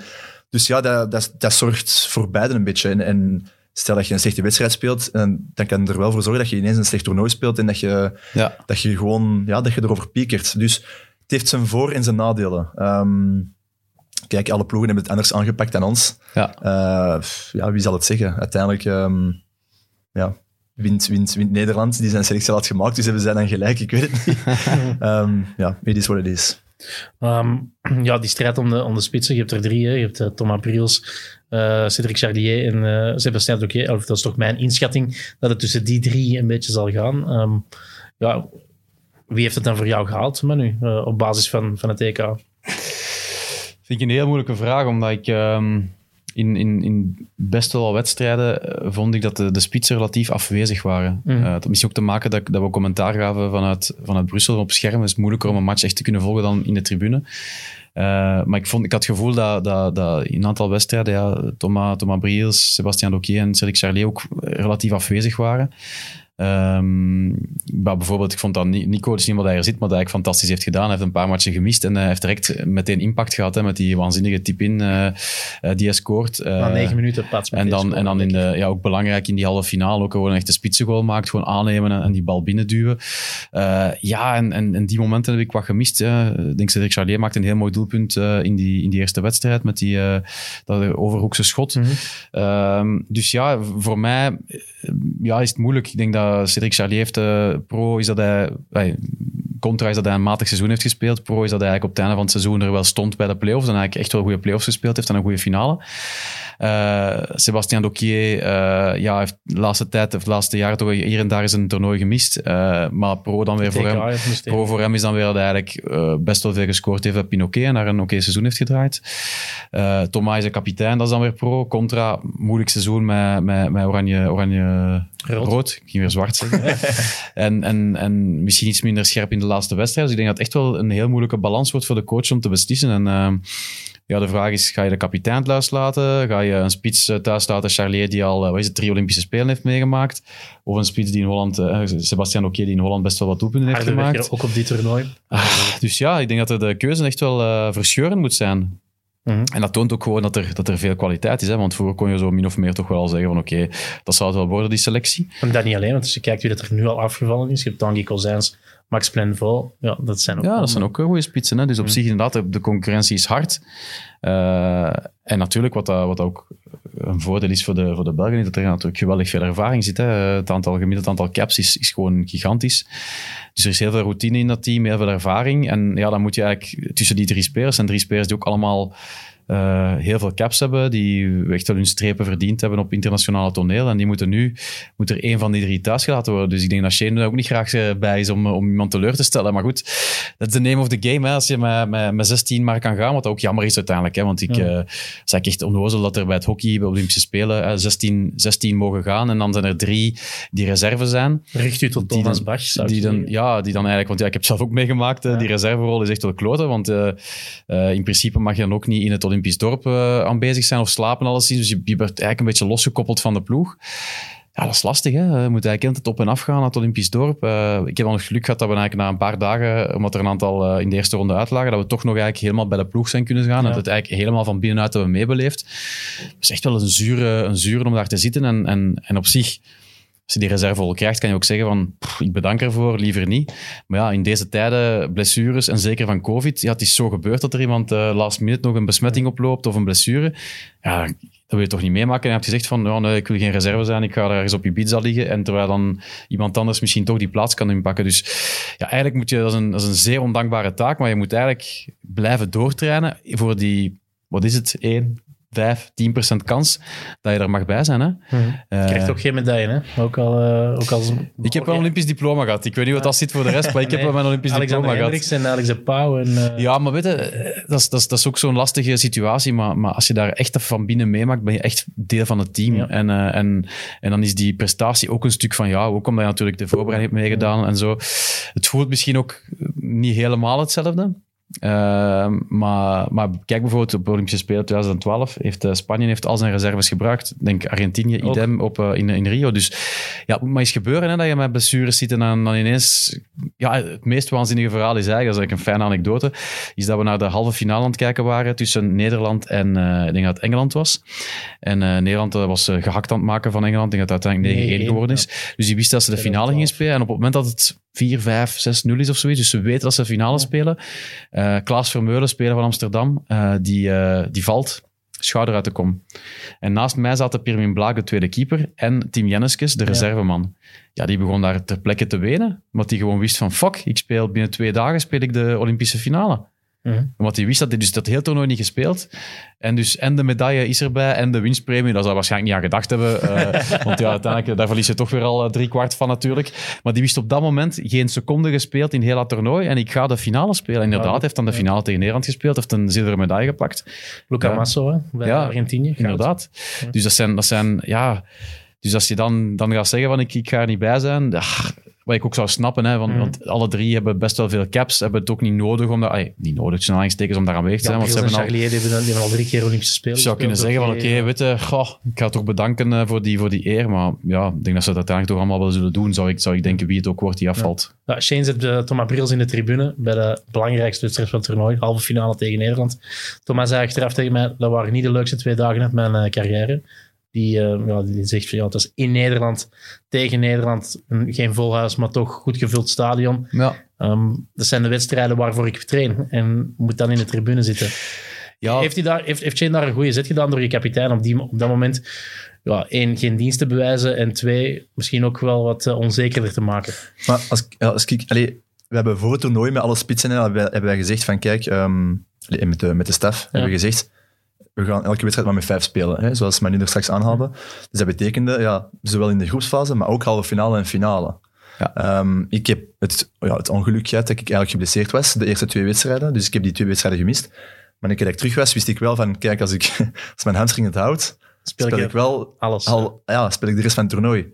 dus ja, dat, dat, dat zorgt voor beiden een beetje. En, en stel dat je een slechte wedstrijd speelt, en dan kan het er wel voor zorgen dat je ineens een slecht toernooi speelt en dat je, ja. dat je gewoon ja, dat je erover piekert. Dus het heeft zijn voor- en zijn nadelen. Ehm, kijk, alle ploegen hebben het anders aangepakt dan ons. ja. Eh, ja, wie zal het zeggen? Uiteindelijk ehm, ja, wint, wint, wint Nederland, die zijn selectie had gemaakt, dus hebben zij dan gelijk, ik weet het niet. Ehm, ja, it is what it is. Ehm, ja, die strijd om de, om de spitsen. Je hebt er drie. Je hebt eh, Thomas Briels, eh, Cedric Charlier en eh Sébastien. Of dat is toch mijn inschatting dat het tussen die drie een beetje zal gaan. Ehm, ja, wie heeft het dan voor jou gehaald, Manu, op basis van, van het EK? Vind ik een heel moeilijke vraag, omdat ik ehm, in, in, in best wel wat wedstrijden eh, vond ik dat de, de spitsen relatief afwezig waren. Eh, het had misschien ook te maken dat, dat we commentaar gaven vanuit, vanuit Brussel op scherm. Het is moeilijker om een match echt te kunnen volgen dan in de tribune. Eh, maar ik, vond, ik had het gevoel dat, dat, dat in een aantal wedstrijden ja, Thomas, Thomas Briels, Sebastian Doquier en Cedric Charlier ook relatief afwezig waren. Ehm, maar bijvoorbeeld, ik vond dat Ni- Nico, dus omdat hij er zit, maar dat hij fantastisch heeft gedaan. Hij heeft een paar matchen gemist en hij heeft direct meteen impact gehad hè, met die waanzinnige tip-in eh, eh, die hij scoort. Na Eh, negen minuten plaats met en dan, en dan in de, ja, ook belangrijk in die halve finale ook gewoon echt een spitsengoal maakt. Gewoon aannemen en, en die bal binnenduwen. Eh, ja, en, en, en die momenten heb ik wat gemist. Ja. Ik denk Cedric Charlier maakt een heel mooi doelpunt eh, in, die, in die eerste wedstrijd met die eh, dat overhoekse schot. Mhm. Ehm, dus ja, voor mij eh, ja, is het moeilijk. Ik denk dat Cedric Charlier heeft eh, pro is dat hij... Contra is dat hij een matig seizoen heeft gespeeld. Pro is dat hij eigenlijk op het einde van het seizoen er wel stond bij de playoffs. En eigenlijk echt wel goede playoffs gespeeld heeft en een goede finale. Sebastian Doquier eh, ja, heeft de laatste tijd, of de laatste jaren toch hier en daar is een toernooi gemist. Eh, maar pro dan weer voor hem. Pro voor hem is dan weer dat hij eigenlijk best wel veel gescoord heeft bij Pinoquet en daar een oké seizoen heeft gedraaid. Thomas is een kapitein, dat is dan weer pro. Contra, moeilijk seizoen met, met, met oranje, oranje Rood. rood. Ik ging weer zwart zeggen. en, en, en misschien iets minder scherp in de laatste wedstrijd. Dus ik denk dat het echt wel een heel moeilijke balans wordt voor de coach om te beslissen. En ehm, ja, de vraag is, ga je de kapitein thuis laten? Ga je een spits eh, thuis laten, Charlier, die al eh, wat is het, drie Olympische Spelen heeft meegemaakt? Of een spits die in Holland, eh, Sebastian Oké, die in Holland best wel wat doelpunten heeft gemaakt? ook op dit toernooi. Ah, dus ja, ik denk dat de keuze echt wel eh verscheurend moet zijn. Mhm. En dat toont ook gewoon dat er, dat er veel kwaliteit is. Hè? Want vroeger kon je zo min of meer toch wel al zeggen van oké, dat zou het wel worden, die selectie. En dat niet alleen, want als je kijkt wie dat er nu al afgevallen is. Je hebt Tanguy Kozijns, Max Plenvol. Ja, dat zijn ook Ja, dat zijn ook eh, goede spitsen. Hè? Dus op zich inderdaad, de- concurrentie is hard. Eh, en natuurlijk, wat, dat, wat dat ook een voordeel is voor de, voor de Belgen, is dat er natuurlijk geweldig veel ervaring zit. Hè? Het aantal, gemiddeld aantal caps is, is gewoon gigantisch. Dus er is heel veel routine in dat team, heel veel ervaring. En ja, dan moet je eigenlijk tussen die drie spelers, en drie spelers die ook allemaal eh, heel veel caps hebben, die echt wel hun strepen verdiend hebben op internationale toneel. En die moeten nu, moet er één van die drie thuis gelaten worden. Dus ik denk dat Shane er ook niet graag eh, bij is om, om iemand teleur te stellen. Maar goed, dat is de name of the game. Hè. Als je met, met, met 16 maar kan gaan, wat ook jammer is uiteindelijk. Hè. Want ik Ja. eh zeg echt onnozel dat er bij het hockey, bij Olympische Spelen, eh, 16, 16 mogen gaan. En dan zijn er drie die reserve zijn. Richt u tot Thomas Bach, zou Die dan, ja, die dan eigenlijk, want ja, ik heb zelf ook meegemaakt. Ja. Die reserverol is echt wel kloten. Want in principe mag je dan ook niet in het Olympisch dorp eh, aanwezig zijn of slapen, alleszins. Dus je, je wordt eigenlijk een beetje losgekoppeld van de ploeg. Ja, dat is lastig. Hè? Je moet eigenlijk altijd op en af gaan naar het Olympisch dorp. Eh, ik heb dan het geluk gehad dat we eigenlijk na een paar dagen, omdat er een aantal eh, in de eerste ronde uitlagen, dat we toch nog eigenlijk helemaal bij de ploeg zijn kunnen gaan. Ja. Dat het eigenlijk helemaal van binnenuit hebben meebeleefd. Het is echt wel een zure, een zure om daar te zitten. En, en, en op zich, als je die reserve krijgt, kan je ook zeggen van, "Pff, ik bedank ervoor, liever niet. Maar ja, in deze tijden, blessures en zeker van COVID, ja, het is zo gebeurd dat er iemand eh, last minute nog een besmetting oploopt of een blessure. Ja, dat wil je toch niet meemaken. En je hebt gezegd van, nee, ik wil geen reserve zijn, ik ga er ergens op Ibiza liggen. En terwijl dan iemand anders misschien toch die plaats kan inpakken. Dus ja, eigenlijk moet je, dat is een, dat is een zeer ondankbare taak, maar je moet eigenlijk blijven doortrainen voor die, wat is het, 1, 5, 10 procent kans dat je er mag bij zijn. Hè? Mhm. Eh, Krijgt ook geen medaille, hè? Ook al, eh, ook als ik heb wel een Olympisch diploma gehad. Ik weet niet wat dat zit voor de rest, maar ik heb wel mijn Olympisch Alexander diploma gehad. Hendricks en Alex de Pauw. En, eh, Ja, maar weet je, dat is, dat is, dat is ook zo'n lastige situatie. Maar, maar als je daar echt van binnen meemaakt, ben je echt deel van het team. Ja. En, eh, en, en dan is die prestatie ook een stuk van jou. Ook omdat je natuurlijk de voorbereiding hebt meegedaan en zo. Het voelt misschien ook niet helemaal hetzelfde. Eh, maar, maar kijk bijvoorbeeld op de Olympische Spelen 2012. Heeft, eh, Spanje heeft al zijn reserves gebruikt. Ik denk Argentinië, Ook. idem op, eh, in, in Rio. Dus ja, het moet maar eens gebeuren hè, dat je met blessures zit en dan, dan ineens... Ja, het meest waanzinnige verhaal is eigenlijk, dat is eigenlijk een fijne anekdote, is dat we naar de halve finale aan het kijken waren tussen Nederland en eh, ik denk dat het Engeland was. En Nederland was eh, gehakt aan het maken van Engeland. Ik denk dat het uiteindelijk 9-1 9-1, geworden is. Dus die wisten dat ze de finale gingen spelen. En op het moment dat het 4, 5, 6, 0 is of zoiets, dus ze weten dat ze de finale spelen. eh Klaas Vermeulen, speler van Amsterdam, eh, die, eh, die valt schouder uit de kom. En naast mij zaten Pirmin Blaak, de tweede keeper, en Tim Jenneskes, de reserveman. Ja, die begon daar ter plekke te wenen, omdat hij gewoon wist van fuck, ik speel binnen twee dagen speel ik de Olympische finale. Mhm. Want hij wist dat hij dus dat heel toernooi niet gespeeld. En dus en de medaille is erbij en de winstpremie. Daar zou hij waarschijnlijk niet aan gedacht hebben. eh, want ja, uiteindelijk, daar verlies je toch weer al eh, drie kwart van natuurlijk. Maar die wist op dat moment geen seconde gespeeld in heel dat toernooi. En ik ga de finale spelen. Inderdaad, Ja. heeft dan de finale tegen Nederland gespeeld. Heeft een zilveren medaille gepakt. Luca Ja. Masso, hè, bij Ja, Argentinië. Goud. Inderdaad. Dus dat zijn, dat zijn ja... Dus als je dan, dan gaat zeggen van ik, ik ga er niet bij zijn, ja, wat ik ook zou snappen, hè, want, Mhm. want alle drie hebben best wel veel caps, hebben het ook niet nodig om daar, ay, niet nodig, tussen aanhalingstekens, om daar aanwezig te Ja, zijn, want ze hebben al, Charlier die hebben, die hebben al drie keer Olympische Spelen je zou kunnen zeggen van oké, weet je, goh, ik ga toch bedanken eh, voor die, voor die eer, maar ja, ik denk dat ze dat uiteindelijk toch allemaal wel zullen doen, zou ik, zou ik denken wie het ook wordt die afvalt. Ja, Shane zet uh, Thomas Brils in de tribune bij de belangrijkste wedstrijd van het toernooi, halve finale tegen Nederland. Thomas zei achteraf tegen mij, dat waren niet de leukste twee dagen uit mijn eh, carrière. Die, eh, ja, die zegt van ja, het was in Nederland, tegen Nederland, een- geen vol huis, maar toch goed gevuld stadion. Ja. Ehm, dat zijn de wedstrijden waarvoor ik train en moet dan in de tribune zitten. Ja, Heeft, hij daar, heeft, heeft Shane daar een goede zet gedaan door je kapitein op, die, op dat moment? Ja, één, geen dienst te bewijzen en twee, misschien ook wel wat eh, onzekerder te maken. Maar als, als ik... Allee, we hebben voor het toernooi met alle spitsen hebben, wij, hebben wij gezegd van kijk, ehm, met, de, met de staf hebben we gezegd we gaan elke wedstrijd maar met vijf spelen, hè, zoals Manu er straks aanhaalde. Dus dat betekende, ja, zowel in de groepsfase, maar ook halve finale en finale. Ja. Ehm, ik heb het, ja, het ongeluk gehad dat ik eigenlijk geblesseerd was, de eerste twee wedstrijden. Dus ik heb die twee wedstrijden gemist. Maar een keer dat ik terug was, wist ik wel van, kijk, als, ik, als mijn hamstring het houdt, Speel, speel ik, ik wel alles. al, ja, speel ik de rest van het toernooi.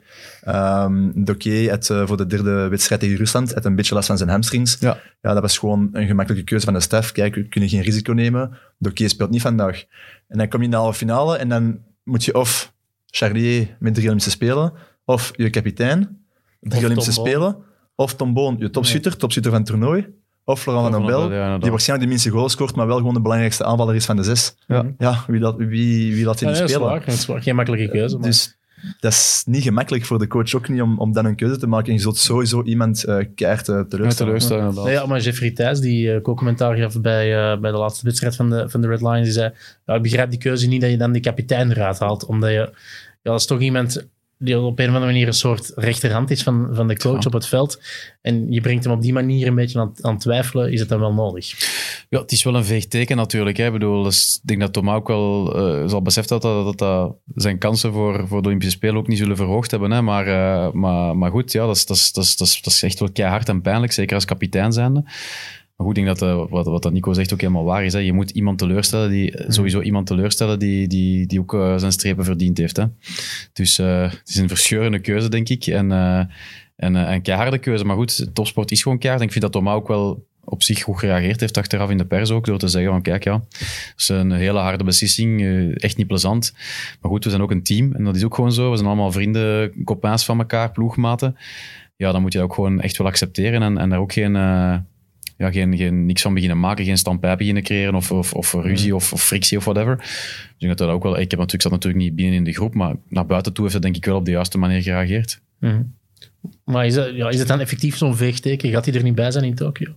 Doké had eh, voor de derde wedstrijd tegen Rusland had een beetje last van zijn hamstrings. Ja. ja, dat was gewoon een gemakkelijke keuze van de staf. Kijk, we kunnen geen risico nemen. Doké speelt niet vandaag. En dan kom je in de halve finale en dan moet je of Charlier met drie Olympische Spelen, of je kapitein, drie Olympische. Spelen, of Tom Boon, je topschutter, topschutter van het toernooi, of Florent van Van den den Bel, Bel, ja, inderdaad. die waarschijnlijk de minste goals scoort, maar wel gewoon de belangrijkste aanvaller is van de zes. Ja. Ja, wie, dat, wie, wie laat hij Ja, spelen? Dat is waar. Geen makkelijke keuze. Maar... Dus dat is niet gemakkelijk voor de coach ook niet om, om dan een keuze te maken. En je zult sowieso iemand eh keihard eh, Ja, teleurstellen. Nee, ja, maar Jeffrey Thijs, die uh, co-commentaar gaf bij, uh, bij de laatste wedstrijd van de, van de Red Lions, die zei, ja, ik begrijp die keuze niet dat je dan die kapitein eruit haalt, omdat je, ja, dat is toch iemand die op een of andere manier een soort rechterhand is van, van de coach Ja. op het veld. En je brengt hem op die manier een beetje aan, aan het twijfelen, is het dan wel nodig? Ja, het is wel een veeg teken natuurlijk. Hè. Ik bedoel, dus ik denk dat Thomas ook wel eh, zal beseffen dat, dat, dat, zijn kansen voor, voor de Olympische Spelen ook niet zullen verhoogd hebben. Hè. Maar, uh, maar, maar goed, ja, dat, is, dat, is, dat, is, dat, is, echt wel keihard en pijnlijk, zeker als kapitein zijnde. Maar goed, ik denk dat uh, wat, wat dat Nico zegt ook helemaal waar is. Hè. Je moet iemand teleurstellen, die, mhm. sowieso iemand teleurstellen die, die, die ook zijn strepen verdiend heeft. Hè. Dus het is een verscheurende keuze, denk ik. En, en een keiharde keuze. Maar goed, topsport is gewoon keihard. En ik vind dat Thomas ook wel op zich goed gereageerd heeft achteraf in de pers ook, door te zeggen van kijk ja, dat is een hele harde beslissing, eh, echt niet plezant. Maar goed, we zijn ook een team en dat is ook gewoon zo. We zijn allemaal vrienden, copains van elkaar, ploegmaten. Ja, dan moet je dat ook gewoon echt wel accepteren en, en daar ook geen... Ja, geen, geen, niks van beginnen maken, geen stampij beginnen creëren of, of, of ruzie of, of, frictie of whatever. Dus ik, dat dat ook wel, ik heb natuurlijk, zat natuurlijk niet binnen in de groep, maar naar buiten toe heeft het denk ik wel op de juiste manier gereageerd. Mm Maar is, dat, ja, is het dan effectief zo'n veegteken? Gaat hij er niet bij zijn in Tokio?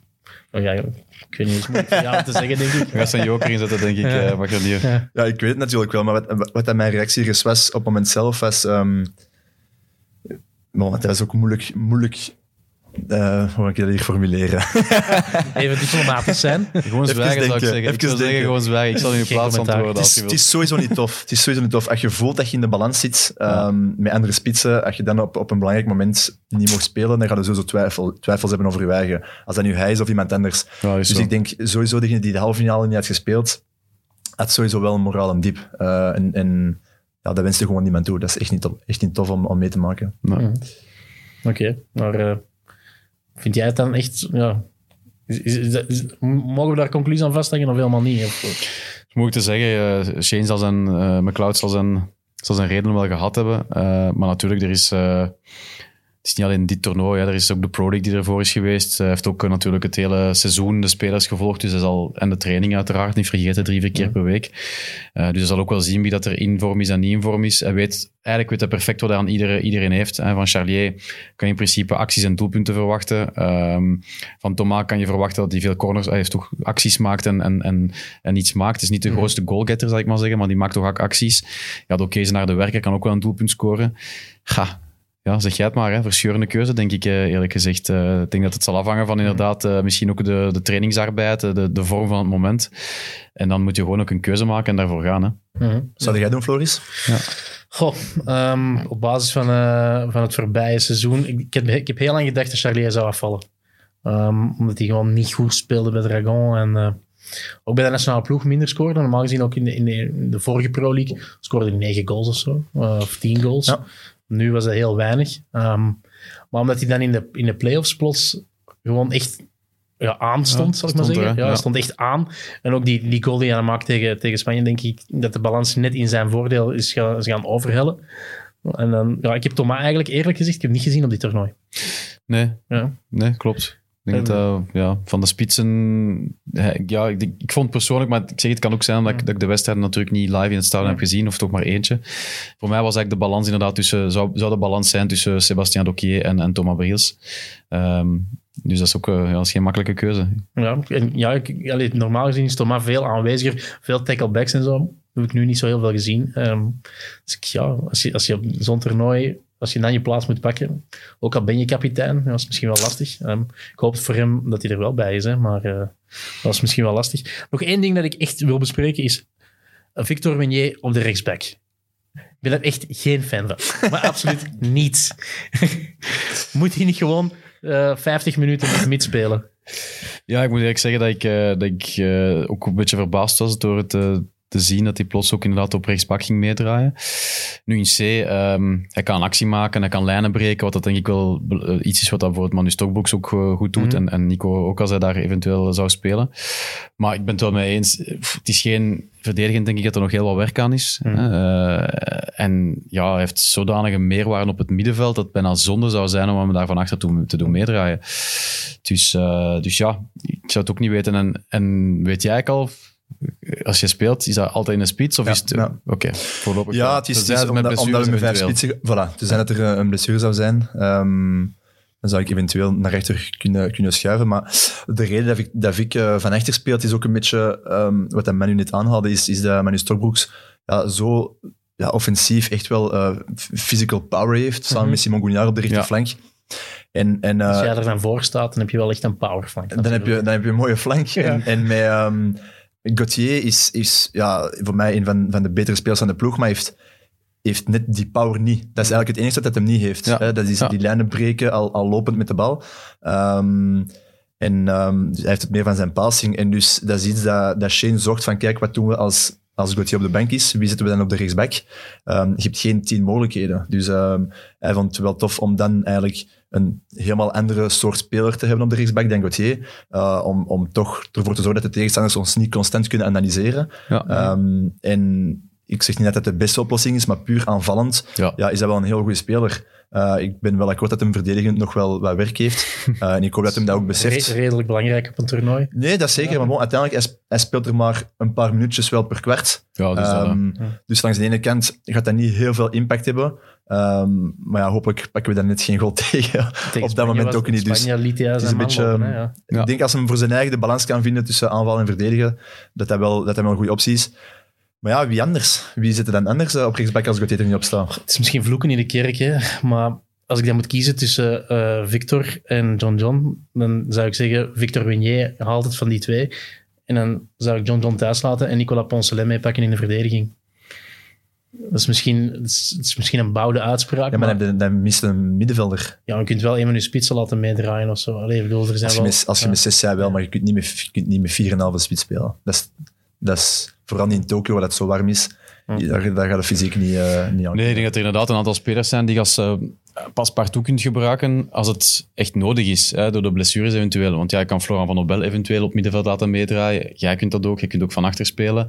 Oh ja, ik weet niet eens ja, te zeggen, denk ik. Er zijn joker in zetten, denk ik, ja. Uh, ja. ja, ik weet het natuurlijk wel, maar wat, wat mijn reactie was op het moment zelf was... Um, maar dat is ook moeilijk, moeilijk uh, hoe ga ik dat hier formuleren? Even diplomatisch zijn. Gewoon zwijgen, zou ik zeggen. Even ik zou zeggen, gewoon zwijgen. Ik zal in je plaats antwoorden het is, het is sowieso niet tof. Het is sowieso niet tof. Als je voelt dat je in de balans zit um, met andere spitsen, als je dan op, op een belangrijk moment niet mag spelen, dan ga je sowieso twijfel, twijfels hebben over je eigen. Als dat nu hij is of iemand anders. Ja, dus zo. ik denk sowieso degene die de halve finale niet had gespeeld, had sowieso wel een moraal en diep. Uh, en, en ja, dat wenste gewoon niemand toe. Dat is echt niet, echt niet tof om, om mee te maken. Mm. Oké, okay, maar... Uh Vind jij het dan echt... Ja, mogen we daar conclusie aan vastleggen of helemaal niet? Moet ik te zeggen, uh, Shane zal zijn, uh, McLeod zal zijn, zal zijn reden wel gehad hebben. Uh, maar natuurlijk, er is het is niet alleen dit toernooi, ja, er is ook de Pro League die ervoor is geweest. Hij heeft ook natuurlijk het hele seizoen de spelers gevolgd, dus hij zal, en de training uiteraard niet vergeten, drie, vier keer per week. Uh, dus hij zal ook wel zien wie dat er in vorm is en niet in vorm is. Hij weet, eigenlijk weet hij perfect wat hij aan iedereen, iedereen heeft. Van Charlier kan je in principe acties en doelpunten verwachten. Um, van Thomas kan je verwachten dat hij veel corners, hij heeft toch acties maakt en, en, en, en iets maakt. Het is niet de mhm. grootste goalgetter, zal ik maar zeggen, maar die maakt toch ook acties. Ja, de Oké naar de werker kan ook wel een doelpunt scoren. Ga, ja, zeg jij het maar. Hè. Verscheurende keuze, denk ik eh, eerlijk gezegd. Uh, ik denk dat het zal afhangen van inderdaad uh, misschien ook de, de trainingsarbeid, de, de vorm van het moment. En dan moet je gewoon ook een keuze maken en daarvoor gaan. Hè. Mm -hmm. Zou jij doen, Floris? Ja. Goh, um, op basis van, van het voorbije seizoen. Ik, ik, heb, ik heb heel lang gedacht dat Charlier zou afvallen. Um, omdat hij gewoon niet goed speelde bij Dragon. En ook bij de nationale ploeg minder scoorde. Normaal gezien ook in de, in de, in de vorige Pro League scoorde hij 9 goals of zo. of 10 goals. Ja. Nu was dat heel weinig. Um, maar omdat hij dan in de, in de playoffs plots gewoon echt ja, aanstond, ja, zal ik maar zeggen. ja, ja, stond echt aan. En ook die, die goal die hij maakt tegen, tegen Spanje, denk ik dat de balans net in zijn voordeel is gaan, is gaan overhellen. En dan, ja, ik heb Thomas eigenlijk eerlijk gezegd, ik heb niet gezien op dit toernooi. Nee, ja. nee klopt. Ik denk dat, ja, van de spitsen... Ja, ik, ik, vond persoonlijk, maar ik zeg het kan ook zijn dat ik, dat ik de wedstrijd natuurlijk niet live in het stadion heb gezien, of toch maar eentje. Voor mij was eigenlijk de balans inderdaad tussen... Zou, zou de balans zijn tussen Sebastien Dokier en, en Thomas Briels. Um, dus dat is ook ja, dat is geen makkelijke keuze. Ja, en ja ik, allee, normaal gezien is Thomas veel aanweziger, veel tacklebacks en zo. Dat heb ik nu niet zo heel veel gezien. Um, dus ja, als je, als je op zo'n toernooi als je dan je plaats moet pakken, ook al ben je kapitein, dat is misschien wel lastig. Um, ik hoop voor hem dat hij er wel bij is, hè, maar uh, dat is misschien wel lastig. Nog één ding dat ik echt wil bespreken is Victor Meunier op de rechtsback. Ik ben er echt geen fan van. Maar absoluut niet. moet hij niet gewoon uh, eh, 50 minuten met spelen? Ja, ik moet eerlijk zeggen dat ik, dat ik ook een beetje verbaasd was door het te zien dat hij plots ook inderdaad op rechtsbak ging meedraaien. Nu in C, um, hij kan actie maken, hij kan lijnen breken, wat dat denk ik wel uh, iets is wat dat bijvoorbeeld Manu Stokbox ook uh, goed doet. Mm en, en Nico ook als hij daar eventueel zou spelen. Maar ik ben het wel mee eens, het is geen verdedigend denk ik dat er nog heel wat werk aan is. Mm uh, en ja, hij heeft zodanige meerwaarde op het middenveld dat het bijna zonde zou zijn om hem daar van achter te, te doen meedraaien. Dus, dus ja, ik zou het ook niet weten. En, en weet jij al als je speelt, is dat altijd in een spits? Of is het... Oké, okay, voorlopig. Ja, het is, het is omdat, omdat, we met vijf spitsen... Voilà, dus dat er eh, een blessure zou zijn, um, dan zou ik eventueel naar rechter kunnen, kunnen schuiven. Maar de reden dat ik, dat ik uh, van achter speelt, is ook een beetje... Um, wat dat Manu net aanhaalde, is, is dat Manu Stokbroeks ja, zo ja, offensief echt wel uh, physical power heeft, samen mm -hmm. met Simon Gouniard op de rechterflank. En, en, Als eh, jij er dan voor staat, dan heb je wel echt een powerflank. dan heb, je, dan heb je een mooie flank. Ja. En, en met ehm Gauthier is, is ja, voor mij een van, van de betere spelers van de ploeg, maar heeft, heeft net die power niet. Dat is eigenlijk het enige dat hij hem niet heeft. Ja. Hè? Dat is Ja. die lijnen breken, al, al lopend met de bal. Ehm, en ehm, hij heeft het meer van zijn passing. En dus dat is iets dat, dat Shane zorgt van, kijk, wat doen we als, als Gauthier op de bank is? Wie zetten we dan op de rechtsback? Ehm, je hebt geen tien mogelijkheden. Dus hij vond het wel tof om dan eigenlijk een helemaal andere soort speler te hebben op de rechtsback dan Gauthier. eh, om, om toch ervoor te zorgen dat de tegenstanders ons niet constant kunnen analyseren. Ja. Ehm, en ik zeg niet dat het de beste oplossing is, maar puur aanvallend Ja. ja, is dat wel een heel goede speler. Eh, ik ben wel akkoord dat hem verdedigend nog wel wat werk heeft. Eh, en ik hoop dat hem dat ook beseft. Re- redelijk belangrijk op een toernooi. Nee, dat is zeker. Maar bon, uiteindelijk, hij, hij speelt er maar een paar minuutjes wel per kwart. ja, dus dat. Ehm, dus langs de ene kant gaat dat niet heel veel impact hebben. Ehm, maar ja, hopelijk pakken we dan net geen goal tegen. Tegen Op dat moment ook niet. Dus Spanje liet hij het is een beetje, lopen, hè, ja. Ja. ik denk als hij voor zijn eigen de balans kan vinden tussen aanval en verdedigen, dat dat wel, dat dat wel een goede optie is. Maar ja, wie anders? Wie zit er dan anders eh, op rechtsback als Gauthier er niet op staat? Het is misschien vloeken in de kerk, hè, maar als ik dan moet kiezen tussen eh, Victor en John John, dan zou ik zeggen Victor Wenier haalt het van die twee. En dan zou ik John John thuis laten en Nicolas Poncelet meepakken in de verdediging. Dat is misschien, het is, misschien een bouwde uitspraak, Ja, maar maar, dan, mist een middenvelder. ja, je kunt wel een van je spitsen laten meedraaien of zo. Allee, bedoel, er zijn Als je, wel, met, als je ja. met 6 zei wel, maar je kunt niet met, je kunt niet met 4,5 spits spelen. Dat is, dat is vooral niet in Tokio, waar het zo warm is. Daar, daar gaat het fysiek niet, eh niet aan. Nee, ik denk dat er inderdaad een aantal spelers zijn die als uh, paspartout kunt gebruiken als het echt nodig is, hè, door de blessures eventueel. Want jij kan Florian van Nobel eventueel op middenveld laten meedraaien. Jij kunt dat ook, je kunt ook van achter spelen.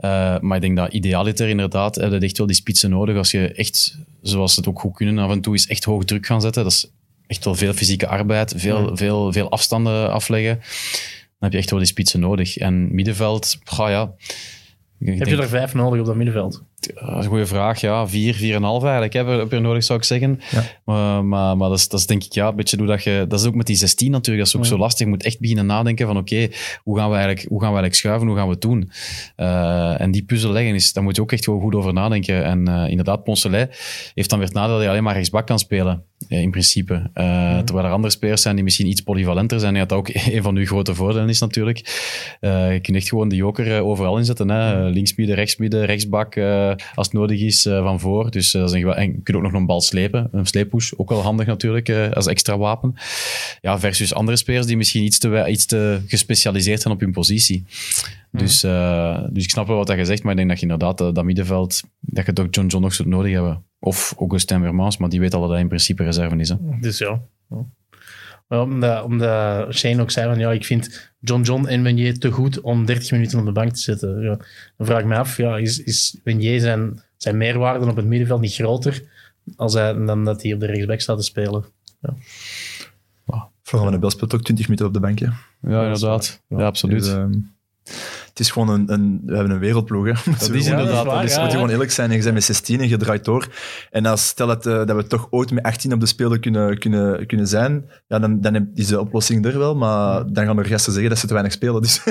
Uh, maar ik denk dat idealiter inderdaad, heb je echt wel die spitsen nodig als je echt, zoals ze het ook goed kunnen af en toe, is echt hoog druk gaan zetten. Dat is echt wel veel fysieke arbeid, veel, Ja. veel, veel afstanden afleggen. Heb je echt wel die spitsen nodig. En middenveld, ga ja... Heb je er vijf nodig op dat middenveld? Dat is een goede vraag. Ja, vier, vier en een half eigenlijk heb je, heb je nodig, zou ik zeggen. Ja. Maar, maar, maar dat, is, dat is denk ik ja, een beetje hoe dat je... Dat is ook met die 16 natuurlijk, dat is ook Ja. zo lastig. Je moet echt beginnen nadenken van oké, hoe, gaan we eigenlijk, hoe gaan we eigenlijk schuiven, hoe gaan we het doen? Eh, en die puzzel leggen, is, daar moet je ook echt wel goed over nadenken. En eh, inderdaad, Poncelet heeft dan weer het nadeel dat hij alleen maar rechtsbak kan spelen, eh, in principe. Terwijl er andere spelers zijn die misschien iets polyvalenter zijn. En dat ook een van uw grote voordelen is natuurlijk. Je kunt echt gewoon de joker overal inzetten. Hè? Linksmidden, rechtsmidden, rechtsbak, als het nodig is, eh, van voor. Dus eh, dat is een en je kunt ook nog een bal slepen, een sleeppush, ook wel handig natuurlijk, eh, als extra wapen. Ja, versus andere spelers die misschien iets te, iets te gespecialiseerd zijn op hun positie. Dus, eh, dus ik snap wel wat dat je zegt, maar ik denk dat je inderdaad eh, dat middenveld, dat je toch John John nog zou nodig hebben. Of Augustin Vermans, maar die weet al dat hij in principe reserve is. Hè. Dus ja. ja. Maar omdat, omdat Shane ook zei van ja, ik vind John John en Wenier te goed om 30 minuten op de bank te zitten. Ja, dan vraag ik me af, ja, is, is Wenier zijn, zijn meerwaarde op het middenveld niet groter als hij, dan dat hij op de rechtsback staat te spelen? Florian van den Bel speelt ook 20 minuten op de bank. hè. Ja, inderdaad. Ja, absoluut. Dus, ehm, het is gewoon een, een... We hebben een wereldploeg, hè. dat is inderdaad. dat is waar, dat is, We ja. moeten gewoon eerlijk zijn. Je bent met 16 en je draait door. En als stel dat, eh, dat we toch ooit met 18 op de speler kunnen, kunnen, kunnen zijn, ja, dan, dan is de oplossing er wel. Maar dan gaan er gasten zeggen dat ze te weinig spelen. Dus,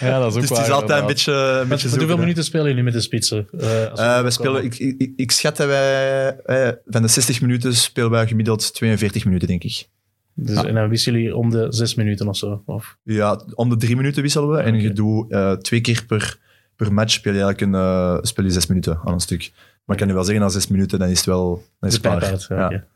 ja, dat is ook dus het is altijd een beetje, een Met, beetje hoeveel minuten spelen jullie met de spitsen? Eh, Eh, wij spelen, ik, ik, ik schat dat wij eh, van de 60 minuten spelen wij gemiddeld 42 minuten, denk ik. Dus, En dan wisselen jullie om de zes minuten of zo? Of, Ja, om de drie minuten wisselen we. En je doet eh, twee keer per, per match speel je eigenlijk een, eh, speel je zes minuten aan een stuk. Maar ik kan je wel zeggen, na zes minuten dan is het wel dan is de het klaar. Ja. Oké.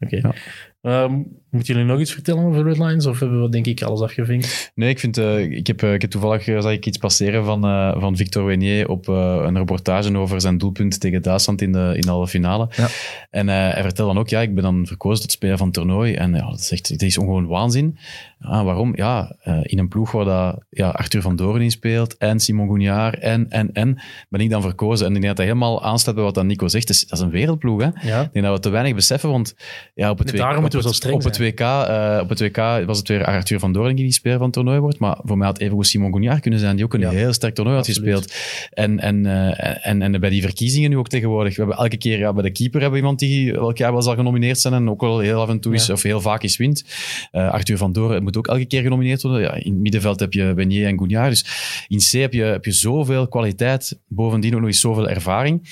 Oké. Ja. Ehm, moeten jullie nog iets vertellen over Red Lines? Of hebben we denk ik alles afgevinkt? Nee, ik, vind, eh, ik, heb, eh, ik heb toevallig eh, zag ik iets passeren van, eh, van Victor Wenier op eh, een reportage over zijn doelpunt tegen Duitsland in de, in de halve finale. Ja. En eh, hij vertelde dan ook, ja, ik ben dan verkozen tot speler van het toernooi. En ja, dat is echt, het is gewoon waanzin. Ah, waarom? Ja, eh, in een ploeg waar dat, ja, Arthur van Doorn in speelt en Simon Gouniard en, en, en, ben ik dan verkozen. En ik denk dat dat helemaal aansluit bij wat dan Nico zegt. Dus, dat is een wereldploeg, hè. Ja. Ik denk dat we te weinig beseffen, want ja, op het, Nee, daarom moeten we zo streng op het WK, eh, op het WK was het weer Arthur van Doorn die speler van het toernooi wordt, maar voor mij had even Simon Gouniard kunnen zijn, die ook een Ja. heel sterk toernooi had Absoluut. gespeeld. En, en, eh, en, en bij die verkiezingen nu ook tegenwoordig, we hebben elke keer ja, bij de keeper hebben we iemand die elk jaar wel zal genomineerd zijn en ook wel heel af en toe is, Ja. of heel vaak is wint. Eh, Arthur van Doorn moet ook elke keer genomineerd worden. Ja, in het middenveld heb je Wenier en Gouniard, dus in C heb je, heb je zoveel kwaliteit, bovendien ook nog eens zoveel ervaring.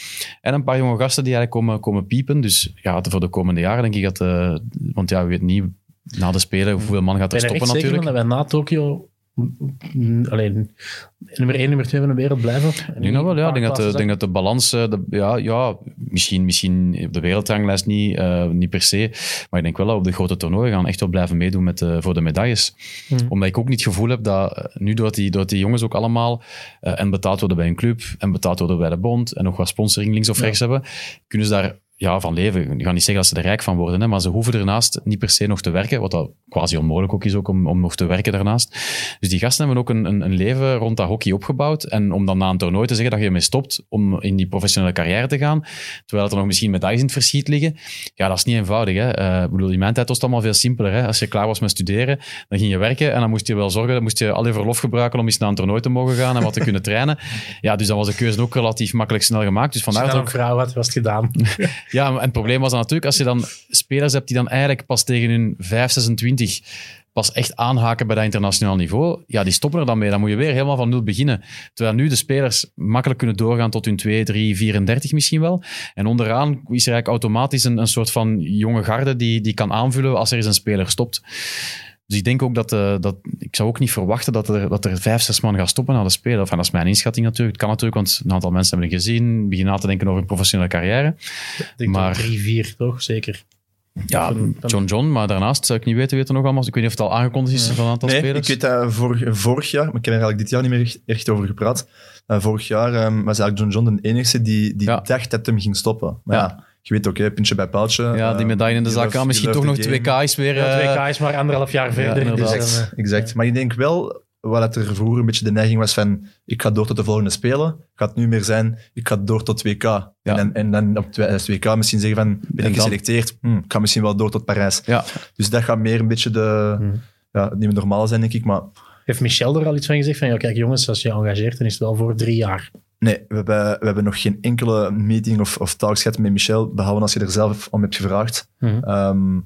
En een paar jonge gasten die eigenlijk komen, komen piepen. Dus ja, voor de komende jaren denk ik dat, want ja, we weten niet na de Spelen hoeveel man gaat er ben stoppen zeker van natuurlijk. dat wij na Tokio alleen nummer 1, nummer 2 van de wereld blijven. Ik denk dat wel, ja. Ik denk dat, de, ik denk dat de balans, eh, de, ja, ja misschien, misschien op de wereldranglijst niet, eh, niet per se, maar ik denk wel dat we op de grote toernooien gaan echt wel blijven meedoen met, de- voor de medailles. Hmm. Omdat ik ook niet het gevoel heb dat, eh, nu doordat die, doordat die jongens ook allemaal eh, en betaald worden bij een club, en betaald worden bij de bond, en nog wat sponsoring links of Ja. rechts hebben, kunnen ze daar ja, van leven. Ik ga niet zeggen dat ze er rijk van worden, hè, maar ze hoeven ernaast niet per se nog te werken, wat dat quasi onmogelijk ook is ook om, om nog te werken daarnaast. Dus die gasten hebben ook een, een, een leven rond dat hockey opgebouwd. En om dan na een toernooi te zeggen dat je ermee stopt om in die professionele carrière te gaan, terwijl er nog misschien medailles in het verschiet liggen, ja, dat is niet eenvoudig. Hè. Eh, ik bedoel, in mijn tijd was het allemaal veel simpeler. Hè. Als je klaar was met studeren, dan ging je werken en dan moest je wel zorgen, dan moest je al je verlof gebruiken om eens naar een toernooi te mogen gaan en wat te kunnen trainen. Ja, dus dan was de keuze ook relatief makkelijk snel gemaakt. Dus vandaar dat ook vrouw had, was het gedaan. ja, en het probleem was dan natuurlijk, als je dan spelers hebt die dan eigenlijk pas tegen hun 5, 26 pas echt aanhaken bij dat internationaal niveau, ja, die stoppen er dan mee. Dan moet je weer helemaal van nul beginnen. Terwijl nu de spelers makkelijk kunnen doorgaan tot hun 2, 3, 34 misschien wel. En onderaan is er eigenlijk automatisch een, een soort van jonge garde die, die kan aanvullen als er eens een speler stopt. Dus ik denk ook dat, eh, dat ik zou ook niet verwachten dat er, dat er vijf, zes man gaan stoppen na de Spelen. Enfin, dat is mijn inschatting natuurlijk. Het kan natuurlijk, want een aantal mensen hebben het gezien, beginnen na te denken over een professionele carrière. Ik denk Maar- drie, vier, toch? Zeker. Ja, John John, maar daarnaast zou ik niet weten wie er nog allemaal... Ik weet niet of het al aangekondigd is van een aantal Nee, spelers. ik weet dat vorig, vorig jaar, maar ik heb er eigenlijk dit jaar niet meer echt, echt over gepraat. Eh, vorig jaar ehm, was eigenlijk John John de enige die, die Ja. dacht dat hem ging stoppen. Maar Ja. ja, je weet ook, hè, puntje bij paaltje. ja, die eh, medaille in de zak aan. Misschien toch nog the 2K game. is weer... Ja, eh, 2K is maar anderhalf jaar verder. dus Exact, eh, exact. Maar ik denk wel, wat er vroeger een beetje de neiging was van, ik ga door tot de volgende Spelen, gaat nu meer zijn, ik ga door tot 2K. En, dan, en dan op 2K misschien zeggen van, ben En ik geselecteerd, hm, ik ga misschien wel door tot Parijs. ja, Dus dat gaat meer een beetje de, Hmm. ja, niet meer normaal zijn, denk ik. Maar Heeft Michel er al iets van gezegd? Van, ja, kijk jongens, als je engageert, dan is het wel voor drie jaar. Nee, we hebben, we hebben nog geen enkele meeting of, of talks gehad met Michel, behalve als je er zelf om hebt gevraagd. Mhm. Ehm,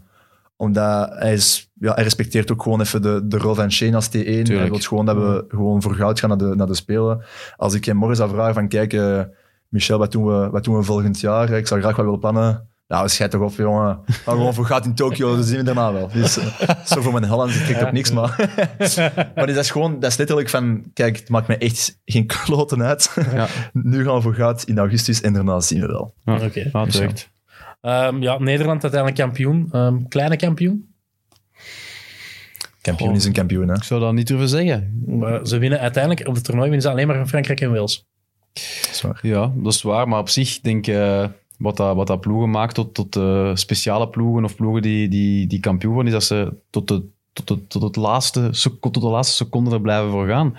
omdat hij, is, ja, hij respecteert ook gewoon even de, de rol van Shane als T1. Hij Tuurlijk. wil gewoon dat we gewoon voor goud gaan naar de, naar de Spelen. Als ik hem morgen zou vragen van, kijk, eh, Michel, wat doen, we, wat doen we volgend jaar? Ik zou graag wat willen plannen. Nou, schijt toch op, jongen. Gaan gewoon voor goud in Tokio, dat zien we daarna wel. Dus, eh, zo voor mijn Holland, ik krijg op niks, maar... maar dat is gewoon, dat is letterlijk van, kijk, het maakt me echt geen kloten uit. ja. nu gaan we voor goud in augustus en daarna zien we wel. ja. Oké. Ja, het werkt. Ehm, ja, Nederland uiteindelijk kampioen. Ehm, kleine kampioen. Kampioen Oh. is een kampioen, hè. Ik zou dat niet durven zeggen. Maar ze winnen uiteindelijk op het toernooi winnen ze alleen maar van Frankrijk en Wales. Dat is waar. Ja, dat is waar. Maar op zich denk ik... eh, wat dat, wat dat ploegen maakt tot, tot eh, speciale ploegen of ploegen die, die, die kampioen worden, is dat ze tot de, tot de, tot het laatste, tot de laatste seconde er blijven voor gaan.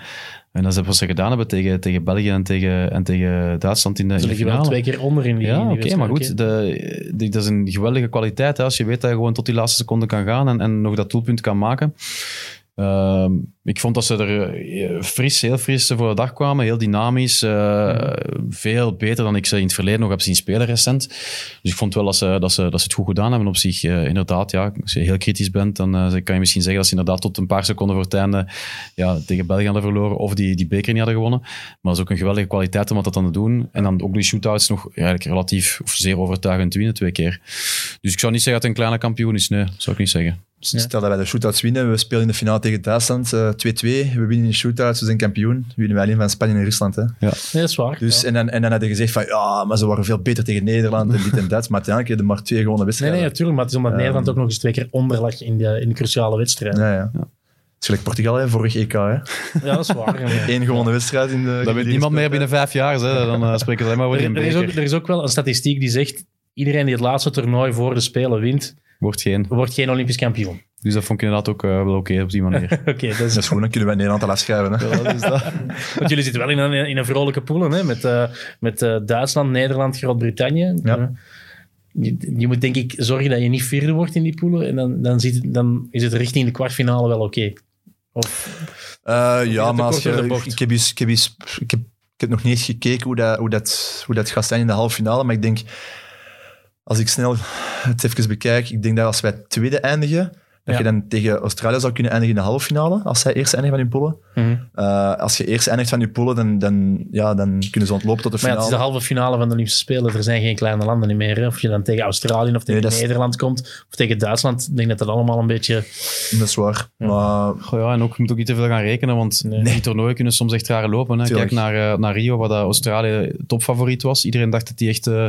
En dat is wat ze gedaan hebben tegen, tegen België en tegen, en tegen Duitsland in de, Ze liggen wel twee keer onder in die Ja, oké, maar goed, de, dat is een geweldige kwaliteit. Hè, als je weet dat je gewoon tot die laatste seconde kan gaan en, en nog dat doelpunt kan maken. Ehm, ik vond dat ze er eh, fris, heel fris voor de dag kwamen. Heel dynamisch. eh, Veel beter dan ik ze in het verleden nog heb zien spelen recent. Dus ik vond wel dat ze, dat ze, dat ze het goed gedaan hebben op zich. Eh, inderdaad, ja, als je heel kritisch bent, dan kan je misschien zeggen dat ze inderdaad tot een paar seconden voor het einde ja, tegen België hadden verloren of die, die beker niet hadden gewonnen. Maar dat is ook een geweldige kwaliteit om dat dan te doen. En dan ook die shootouts nog eigenlijk relatief of zeer overtuigend winnen twee keer. Dus ik zou niet zeggen dat het een kleine kampioen is. Nee, zou ik niet zeggen. Dus Stel dat wij de shootouts winnen, we spelen in de finale tegen Duitsland, eh, 2-2, we winnen in de shootouts, we zijn kampioen. We winnen wij alleen van Spanje en Rusland. Hè. Nee, dat is waar. Dus, ja. en, dan, en dan hadden je gezegd van, ja, maar ze waren veel beter tegen Nederland en dit en dat. Maar uiteindelijk hebben er maar twee gewone Nee, wedstrijden. nee, natuurlijk. Maar het is omdat Ehm. Nederland ook nog eens twee keer onder lag in de, in de cruciale wedstrijd. Ja, ja. Het is gelijk Portugal, hè, vorig EK. Hè. Ja, dat is waar. ja. Eén gewone wedstrijd in de... Dat weet niemand meer binnen vijf jaar. Hè. Dan eh, spreken we alleen maar over Er, een er is ook, er is ook wel een statistiek die zegt iedereen die het laatste toernooi voor de Spelen wint, Wordt geen. wordt geen Olympisch kampioen. Dus dat vond ik inderdaad ook eh, wel oké op die manier. Oké, dat Dat is is goed, dan kunnen wij Nederland al afschrijven. Hè. Ja, dat is dat. Want jullie zitten wel in een, in een vrolijke pool, hè? Met, eh, met eh, Duitsland, Nederland, Groot-Brittannië. Ja. Je, je moet denk ik zorgen dat je niet vierde wordt in die poelen. En dan, dan, ziet het, dan is het richting de kwartfinale wel oké. Of, Eh, dat ja, maar als je, ik, heb eens, ik, heb eens, ik, heb, ik heb nog niet eens gekeken hoe dat, hoe, dat, hoe dat gaat zijn in de halve finale. Maar ik denk, als ik snel het even bekijk, ik denk dat als wij tweede eindigen, Dat Ja. je dan tegen Australië zou kunnen eindigen in de halve finale, als zij eerst eindigen van hun poelen. Mhm. Eh, als je eerst eindigt van je poelen, dan, dan, ja, dan kunnen ze ontlopen tot de Maar ja, het finale. is de halve finale van de Olympische Spelen. Er zijn geen kleine landen meer. hè. Of je dan tegen Australië of tegen Nee, dat is- Nederland komt, of tegen Duitsland. Ik denk dat dat allemaal een beetje... Dat is waar. Ja. Maar Goh, ja, en ook, je moet ook niet te veel gaan rekenen, want Nee. die toernooien kunnen soms echt raar lopen. Hè. Kijk naar, eh, naar Rio, waar dat Australië topfavoriet was. Iedereen dacht dat die echt eh,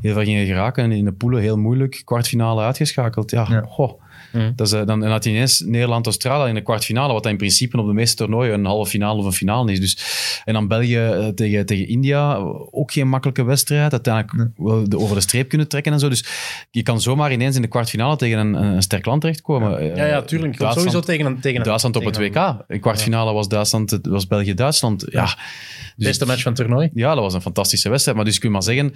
heel ver gingen geraken. En in de poelen heel moeilijk, kwartfinale uitgeschakeld. Ja, Ja. goh. Hmm. Dat is, dan, en had je ineens Nederland-Australië in de kwartfinale, wat dat in principe op de meeste toernooien een halve finale of een finale is. Dus, en dan België eh, tegen, tegen India, ook geen makkelijke wedstrijd. Uiteindelijk wel de, over de streep kunnen trekken en zo. Dus je kan zomaar ineens in de kwartfinale tegen een, een sterk land terechtkomen. Eh, Ja, ja, tuurlijk. Sowieso tegen een... Tegen een Duitsland op het tegen WK. In kwartfinale was Duitsland, was België-Duitsland. Ja. Dus- Beste match van het toernooi. Ja, dat was een fantastische wedstrijd. Maar dus kun je maar zeggen,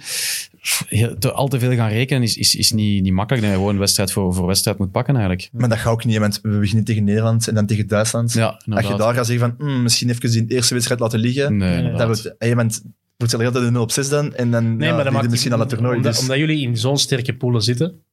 te, al te veel gaan rekenen is, is, is niet, niet makkelijk. Dat je gewoon wedstrijd voor, voor wedstrijd moet pakken eigenlijk. Maar dat gaat ook niet, want we beginnen tegen Nederland en dan tegen Duitsland. Ja, Als je daar gaat zeggen van, "Hmm, misschien even die eerste wedstrijd laten liggen, Nee, dat wordt, hey, want wordt het altijd een 0 op 6 dan, en dan Nee, ja, maar dat maakt misschien al het toernooi. Omdat, dus- omdat jullie in zo'n sterke poelen zitten,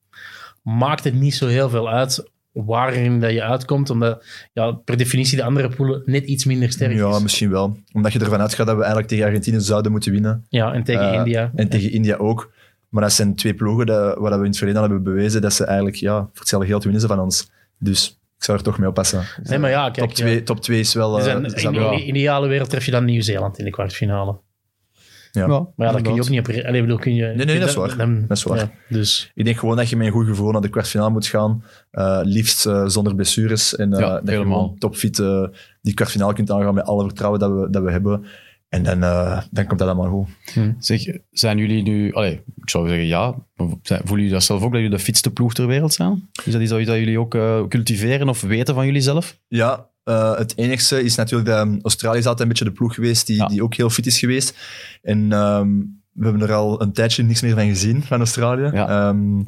maakt het niet zo heel veel uit waarin dat je uitkomt. Omdat ja, per definitie de andere poelen net iets minder sterk ja, is. misschien wel. Omdat je ervan uitgaat dat we eigenlijk tegen Argentinië zouden moeten winnen. Ja, en tegen Eh, India. En tegen India ook. Maar dat zijn twee ploegen dat, waar we in het verleden al hebben bewezen dat ze eigenlijk ja, voor hetzelfde geld winnen ze van ons. Dus ik zou er toch mee oppassen. Nee, maar ja, kijk. top 2 top twee is wel... Eh, in de ideale wereld tref je dan Nieuw-Zeeland in de kwartfinale. Ja. Maar ja, dat kun je ook niet op... Allee, bedoel, kun je, nee, dat is waar. dan- Dat is waar. ja, dus Ik denk gewoon dat je met een goed gevoel naar de kwartfinale moet gaan. Eh, liefst eh, zonder blessures. En eh, Ja, dat je helemaal. gewoon topfit eh, die kwartfinale kunt aangaan met alle vertrouwen dat we, dat we hebben. En dan, eh, dan komt dat allemaal goed. Zeg, zijn jullie nu... Allee, ik zou zeggen ja. Voelen jullie dat zelf ook, dat jullie de fitste ploeg ter wereld zijn? Is dat iets dat jullie ook cultiveren of weten van jullie zelf? Ja, eh, het enigste is natuurlijk dat um, Australië is altijd een beetje de ploeg geweest die, Ja. die ook heel fit is geweest. En ehm, we hebben er al een tijdje niks meer van gezien, van Australië. Ja. Ehm,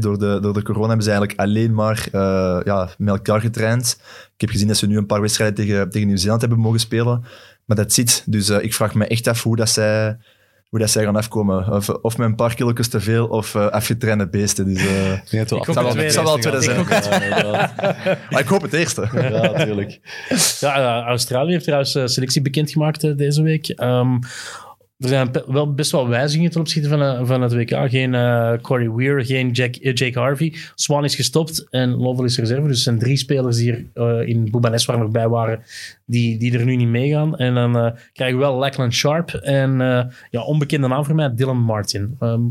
door, de, door de corona hebben ze eigenlijk alleen maar eh, ja, met elkaar getraind. Ik heb gezien dat ze nu een paar wedstrijden tegen, tegen Nieuw-Zeeland hebben mogen spelen. Maar dat zit. Dus eh, ik vraag me echt af hoe dat zij, hoe dat zij gaan afkomen. Of, of met een paar kilo's te veel of eh, afgetrainde beesten. Dus, eh, dat ook het zal wel, het zal wel tweede. Ik zijn. Maar ik hoop het eerste. Ja, natuurlijk. Ja, eh, Australië heeft trouwens selectie bekendgemaakt deze week. Ehm, er zijn wel best wel wijzigingen ten opzichte van, eh, van het WK. Geen eh, Corey Weir, geen eh, Jake Harvey. Swan is gestopt en Lovell is reserve. Dus er zijn drie spelers die er eh, in Boubanes waar nog bij waren, die, die er nu niet meegaan. En dan krijgen we wel Lachlan Sharp en ja, onbekende naam voor mij, Dylan Martin. Ehm,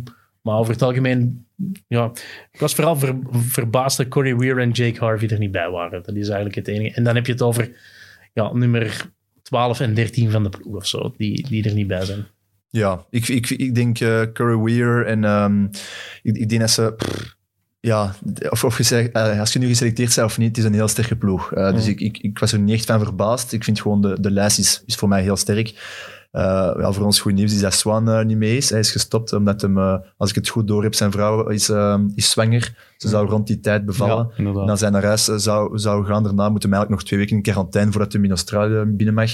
maar over het algemeen, ja, ik was vooral ver- verbaasd dat Corey Weir en Jake Harvey er niet bij waren. Dat is eigenlijk het enige. En dan heb je het over ja, nummer 12 en 13 van de ploeg of zo, die, die er niet bij zijn. Ja, ik, ik, ik denk eh Curry Weir en ehm, ik, ik denk dat ze... pff, ja, of, of eh, als je nu geselecteerd bent of niet, het is een heel sterke ploeg. Eh, Dus Mhm. ik, ik, ik was er niet echt van verbaasd. Ik vind gewoon de, de lijst is, is voor mij heel sterk. Ja, voor ons goed nieuws is dat Swan niet mee is. Hij is gestopt omdat hem, als ik het goed door heb, zijn vrouw is, eh, is zwanger. Ze zou rond die tijd bevallen. Ja. En als hij naar huis zou, zou gaan, daarna moeten we eigenlijk nog twee weken in quarantaine voordat hij in Australië binnen mag.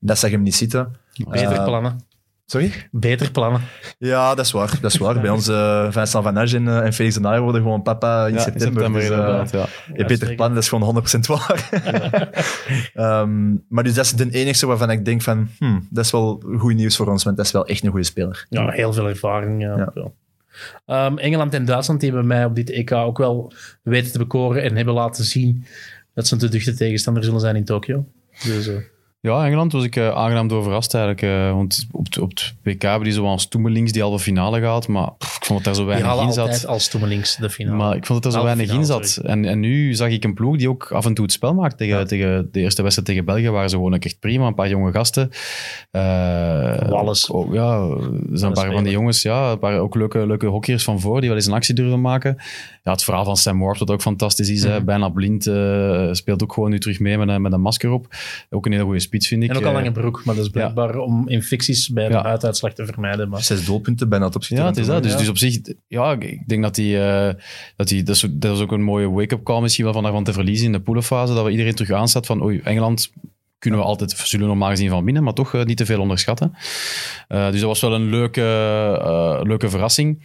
Dat zag hem niet zitten. Beter plannen. Sorry? Beter plannen. Ja, dat is waar. Dat is waar. Bij ons, eh Vincent Van Age en, eh, en Felix de Naaier worden gewoon papa in Ja, september. dus, eh, inderdaad, ja. je beter plan, dat is gewoon 100% waar. Ehm, maar dus dat is de enige waarvan ik denk van, hmm, dat is wel goed nieuws voor ons, want dat is wel echt een goede speler. Ja, heel veel ervaring. Ja, Ja. wel. Ehm, Engeland en Duitsland die hebben mij op dit EK ook wel weten te bekoren en hebben laten zien dat ze een te duchte tegenstander zullen zijn in Tokio. Dus, Ja, Engeland was ik eh, aangenaam door verrast eigenlijk. eh, want op, het- WK hebben die zo wel als toemelings die halve finale gehad. Maar vond dat daar zo weinig in zat. als toemelings de finale. Maar ik vond dat er zo weinig in zat. En, en nu zag ik een ploeg die ook af en toe het spel maakt. Tegen, Ja. tegen de eerste wedstrijd tegen België waren ze gewoon ook echt prima. Een paar jonge gasten. Eh, Wallace. ook- ja, er zijn een paar van die jongens. Ja, een paar ook leuke, leuke hockeyers van voor die wel eens een actie durven maken. Ja, het verhaal van Sam Warp, dat ook fantastisch is. Mhm. Bijna blind. eh, speelt ook gewoon nu terug mee met een, met een masker op. Ook een hele goede spits, vind ik. en ook al Eh, lange broek, maar dat is blijkbaar om infecties bij de Ja. huiduitslag te vermijden. Maar Zes doelpunten, bijna het opschieten. Ja, het is dat. Dus, ja. dus op zich, ja, ik denk dat die, eh, dat die, dat is, dat is ook een mooie wake-up call misschien wel van daarvan te verliezen in de poelenfase, dat we iedereen terug aanstaat van, oei, Engeland kunnen we altijd, zullen we normaal gezien van winnen, maar toch eh, niet te veel onderschatten. Eh, dus dat was wel een leuke, leuke verrassing.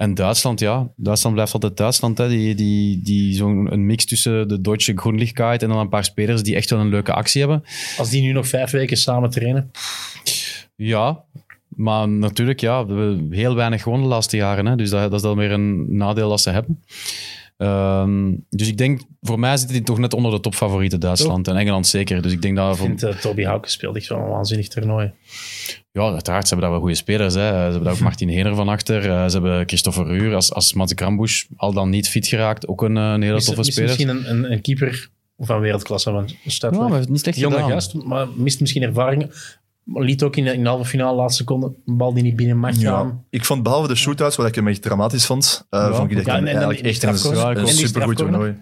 En Duitsland, ja. Duitsland blijft altijd Duitsland. Hè. Die, die, die zo'n een mix tussen de Deutsche Grundlichkeit en dan een paar spelers die echt wel een leuke actie hebben. Als die nu nog vijf weken samen trainen. Ja, maar natuurlijk, ja, we hebben heel weinig gewonnen de laatste jaren. Hè. Dus dat, dat is dan weer een nadeel dat ze hebben. Ehm, dus ik denk, voor mij zit hij toch net onder de topfavorieten Duitsland en Engeland zeker. Dus ik denk dat... Ik vind uh, Toby Hauke speelt echt wel een waanzinnig toernooi. ja, uiteraard, ze hebben daar wel goede spelers. Hè. Ze hebben daar ook Martin Hener van achter. Uh, ze hebben Christopher Ruur als, als Mats Krambusch, al dan niet fit geraakt. Ook een, een hele Mis- toffe speler. misschien een, een, een keeper van wereldklasse. Want staat Ja, maar niet slecht jonge gedaan. gast, maar mist misschien ervaring. Liet ook in de, in de halve finale laatste seconde een bal die niet binnen mag gaan. Ik vond behalve de shootouts, wat ik hem echt dramatisch vond, Ja. vond ik dat Ja, en- en dan eigenlijk echt een, een supergoed toernooi.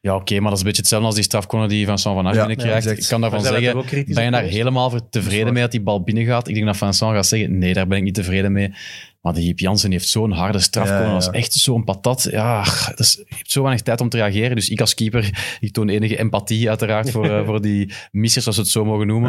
Ja, oké, maar dat is een beetje hetzelfde als die strafcorner die Van Van Acht Ja, binnenkrijgt. ja, ik kan daarvan zeggen, ben je daar helemaal tevreden mee dat die bal binnengaat? Ik denk dat Vincent gaat zeggen, nee, daar ben ik niet tevreden mee. Maar die Jip Jansen heeft zo'n harde strafcorner. Ja. Dat is echt zo'n patat. Ja, dat is, je hebt zo weinig tijd om te reageren. Dus ik als keeper, ik toon enige empathie uiteraard voor, eh, voor die missers, als we het zo mogen noemen.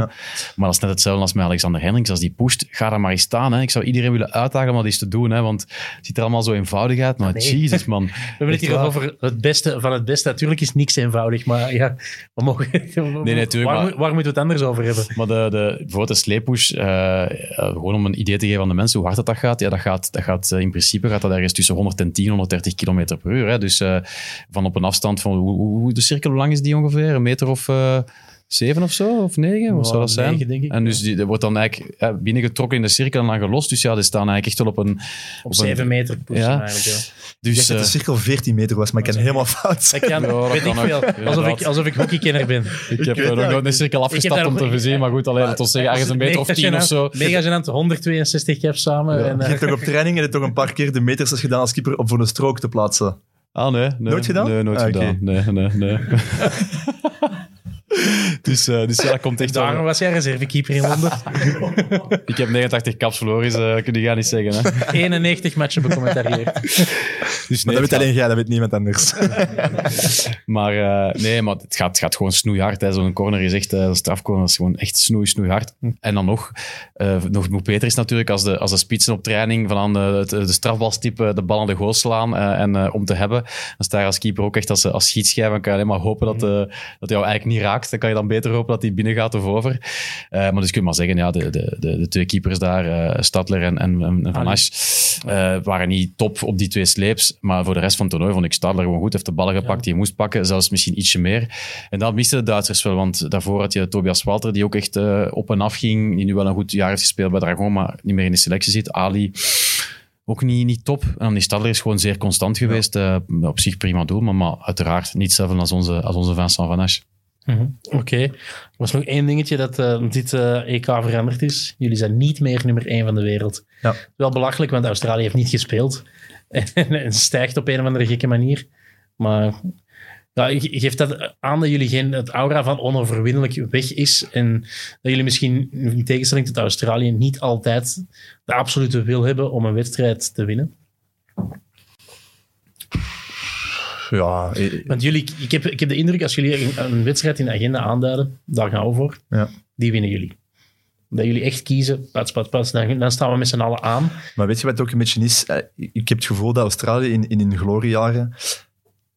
Maar dat is net hetzelfde als met Alexander Hendricks. Als die pusht, ga daar maar eens staan. Hè. Ik zou iedereen willen uitdagen om dat eens te doen. Hè, want het ziet er allemaal zo eenvoudig uit. Maar Nee. jezus man. We hebben het hier over het beste van het beste. Natuurlijk is niks eenvoudig, maar ja, we mogen... nee, natuurlijk, waar, maar- moet- waar moeten we het anders over hebben? Maar de, de, bijvoorbeeld de eh, eh, gewoon om een idee te geven aan de mensen hoe hard dat, dat gaat, ja, dat gaat, dat gaat eh, in principe gaat dat ergens tussen 110 en 130 km per uur. Hè. Dus van op een afstand van, hoe, hoe, de cirkel, hoe lang is die ongeveer? Een meter of zeven of zo? Of negen? Wat Ja, zou dat zijn? negen, denk ik, en dus die, dat wordt dan eigenlijk eh, binnengetrokken in de cirkel en dan gelost. Dus ja, die staan eigenlijk echt wel op een... Op 7 meter pushen Ja. eigenlijk. Ja. Ik Dus, dacht dat de eh, cirkel 14 meter was, maar ik kan helemaal fout zijn. Dat kan, Ja, dat weet kan ik veel. ook, Alsof ik, alsof ik hockeykenner ben. ik heb eh, nog nooit een cirkel afgestapt daar om te verzien, maar goed, alleen dat wil zeggen ergens een meter of tien of zo. Mega gênant, 162 caps samen. Ja. En, Je eh, hebt toch op training en je toch een paar keer de meters als gedaan als keeper om voor een strook te plaatsen. Ah, nee, nee. Nooit gedaan? Nee, nooit Ah, gedaan. Nee, nee, nee. dus, eh, dus ja, dat komt echt daarom was jij reservekeeper in Londen. Ik heb 89 caps verloren, is, eh, kun je gaan niet zeggen. Hè. 91 matchen becommentarieerd. Dus Maar nee, dat weet alleen jij, dat weet niemand anders. maar eh, nee, maar het gaat, het gaat gewoon snoeihard. hè. Zo'n corner is echt, eh, een strafcorner is gewoon echt snoei, snoeihard. En dan nog, eh, nog, nog beter is natuurlijk als de, als de spitsen op training van aan de, de, de strafbalstippen de bal aan de goal slaan eh, en eh, om te hebben. Dan sta je als keeper ook echt als, als schietschijf en kan je alleen maar hopen dat, eh, dat hij jou eigenlijk niet raakt. Dan kan je dan beter hopen dat hij binnen gaat of over. Eh, maar dus kun je maar zeggen, ja, de, de, de, de twee keepers daar, eh, Stadler en, en, en Van. Asch, eh, waren niet top op die twee sleeps. Maar voor de rest van het toernooi vond ik Stadler gewoon goed. Heeft de ballen gepakt die hij moest pakken, zelfs misschien ietsje meer. En dat misten de Duitsers wel, want daarvoor had je Tobias Walter, die ook echt op en af ging. Die nu wel een goed jaar heeft gespeeld bij Dragon, maar niet meer in de selectie zit. Ali ook niet, niet top. En dan die Stadler is gewoon zeer constant geweest. Op zich prima doel, maar, maar uiteraard niet hetzelfde als onze, als onze Vincent Van Asch. Mhm. Oké. Er was nog één dingetje dat eh, dit eh, EK veranderd is. Jullie zijn niet meer nummer één van de wereld. Ja. Wel belachelijk, want Australië heeft niet gespeeld. En, en stijgt op een of andere gekke manier. Maar ja, ge- geeft dat aan dat jullie geen, het aura van onoverwinnelijk weg is. En dat jullie misschien, in tegenstelling tot Australië, niet altijd de absolute wil hebben om een wedstrijd te winnen. Ja, Want jullie, ik heb, ik heb de indruk, als jullie een, een wedstrijd in de agenda aanduiden, daar gaan we voor, ja. die winnen jullie. Dat jullie echt kiezen, pats, pats, pats, dan, dan staan we met z'n allen aan. Maar weet je wat het ook een beetje is? Eh, Ik heb het gevoel dat Australië in, in hun gloriejaren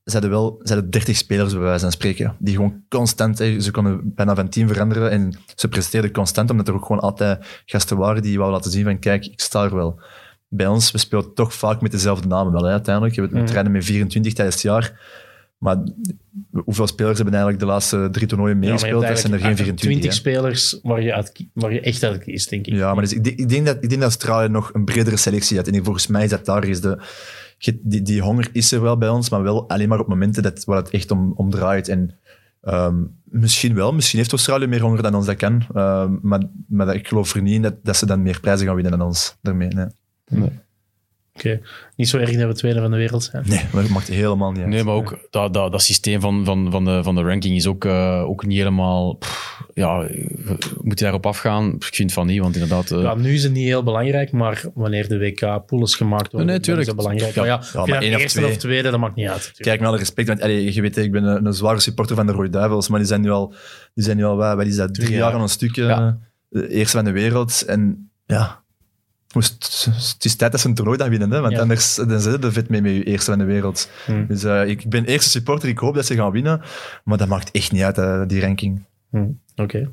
ze hadden wel ze hadden 30 spelers bij wijze van spreken. Die gewoon constant, ze konden bijna van team veranderen en ze presteerden constant, omdat er ook gewoon altijd gasten waren die wou laten zien van kijk, ik sta er wel. Bij ons, we spelen toch vaak met dezelfde namen wel, hè, uiteindelijk. We, we Mhm. trainen met 24 tijdens het jaar. Maar hoeveel spelers hebben eigenlijk de laatste drie toernooien meegespeeld? hebt dat zijn er geen eigenlijk 24. 20 hè. spelers waar je, uit, waar je echt uit kiest, denk ik. Ja, maar dus ik, denk- ik, denk dat, ik denk dat Australië nog een bredere selectie had. En volgens mij is dat daar is de... Die, die honger is er wel bij ons, maar wel alleen maar op momenten dat, waar het echt om, om draait. En ehm, misschien wel, misschien heeft Australië meer honger dan ons, dat kan. Ehm, maar maar ik geloof er niet in dat, dat ze dan meer prijzen gaan winnen dan ons daarmee. Nee, Oké. Niet zo erg dat we tweede van de wereld zijn. nee maar dat maakt helemaal niet uit. Nee, maar ook dat, dat, dat systeem van, van, van, de, van de ranking is ook, eh, ook niet helemaal... pff, ja, moet je daarop afgaan? Ik vind van niet, want inderdaad... eh, Ja, nu is het niet heel belangrijk, maar wanneer de WK-pools gemaakt worden, Nee, dan is dat belangrijk. Ja. maar ja, Ja, of maar je één of eerste twee. of tweede, dat maakt niet uit. natuurlijk. Kijk, met alle respect, want allee, je weet, ik ben een, een zware supporter van de Rode Duivels, maar die zijn nu al, die zijn nu al wat, wat is dat, drie Drie jaar aan een stuk, eh, eerste van de wereld. En ja, het is tijd dat ze een toernooi dat winnen, hè, want Ja. anders dan zit de vet mee met je eerste van de wereld. Hmm. Dus eh, ik ben eerste supporter, ik hoop dat ze gaan winnen, maar dat maakt echt niet uit, eh, die ranking. Hm, Oké.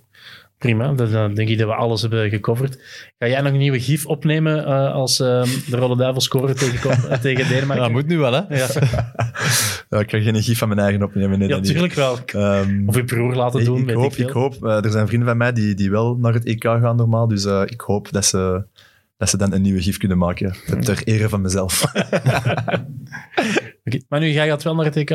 Prima, dan dan denk ik dat we alles hebben gecoverd. Ga jij nog een nieuwe gif opnemen eh, als ehm, de Rode Duivels scoren tegen, eh, tegen Denemarken? dat moet nu wel, hè? Ja, Ja, ik kan geen gif van mijn eigen opnemen. Nee, ja dat niet. tuurlijk wel. Ehm, Of je broer laten doen, ik, weet hoop, ik veel. ik hoop eh, er zijn vrienden van mij die, die wel naar het EK gaan normaal, dus eh, ik hoop dat ze, dat ze dan een nieuwe gif kunnen maken. Ter ere van mezelf. Oké, Maar nu, jij gaat wel naar het EK.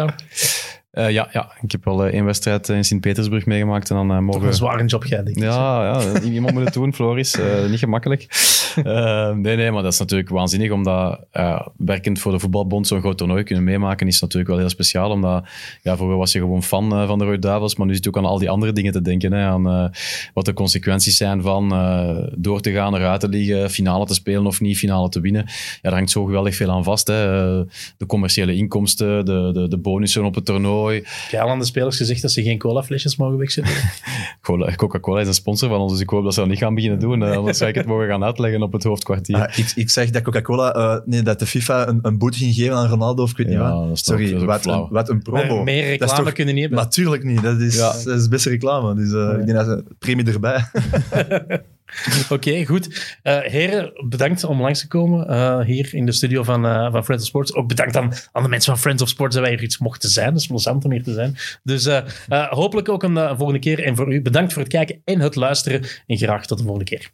Eh, ja, ja, ik heb al eh, één wedstrijd in Sint-Petersburg meegemaakt en dan eh, Toch mogen... een zware job, jij, denk ik. Ja, ja, iemand moet het doen, Floris. Eh, niet gemakkelijk. Eh, nee, nee, maar dat is natuurlijk waanzinnig, omdat werkend voor de voetbalbond zo'n groot toernooi kunnen meemaken, is natuurlijk wel heel speciaal, omdat ja, vroeger was je gewoon fan eh, van de Rode Duivels, maar nu zit je ook aan al die andere dingen te denken, hè, aan eh, wat de consequenties zijn van eh, door te gaan, eruit te liggen, finale te spelen of niet, finale te winnen. Ja, daar hangt zo geweldig veel aan vast. Hè. De commerciële inkomsten, de, de, de bonussen op het toernooi. Heb jij al aan de spelers gezegd dat ze geen colaflesjes mogen wegzetten? Cola- Coca-Cola is een sponsor van ons, dus ik hoop dat ze dat niet gaan beginnen doen. anders zou ik het mogen gaan uitleggen op het hoofdkwartier. Ah, ik, ik zeg dat Coca-Cola, eh, nee, dat de FIFA een, een boete ging geven aan Ronaldo of ik weet niet wat. dat is toch- Sorry, dat is ook wat, een, wat een promo. Maar meer Dat reclame toch- kunnen niet hebben. Natuurlijk niet, dat is, Ja. dat is beste reclame. Dus eh, ik denk dat ze premie erbij. Oké, goed. Eh, heren, bedankt om langs te komen eh, hier in de studio van, eh, van Friends of Sports. Ook bedankt aan, aan de mensen van Friends of Sports dat wij hier iets mochten zijn. Het is plezant om hier te zijn. Dus eh, eh, hopelijk ook een volgende keer. En voor u bedankt voor het kijken en het luisteren. En graag tot de volgende keer.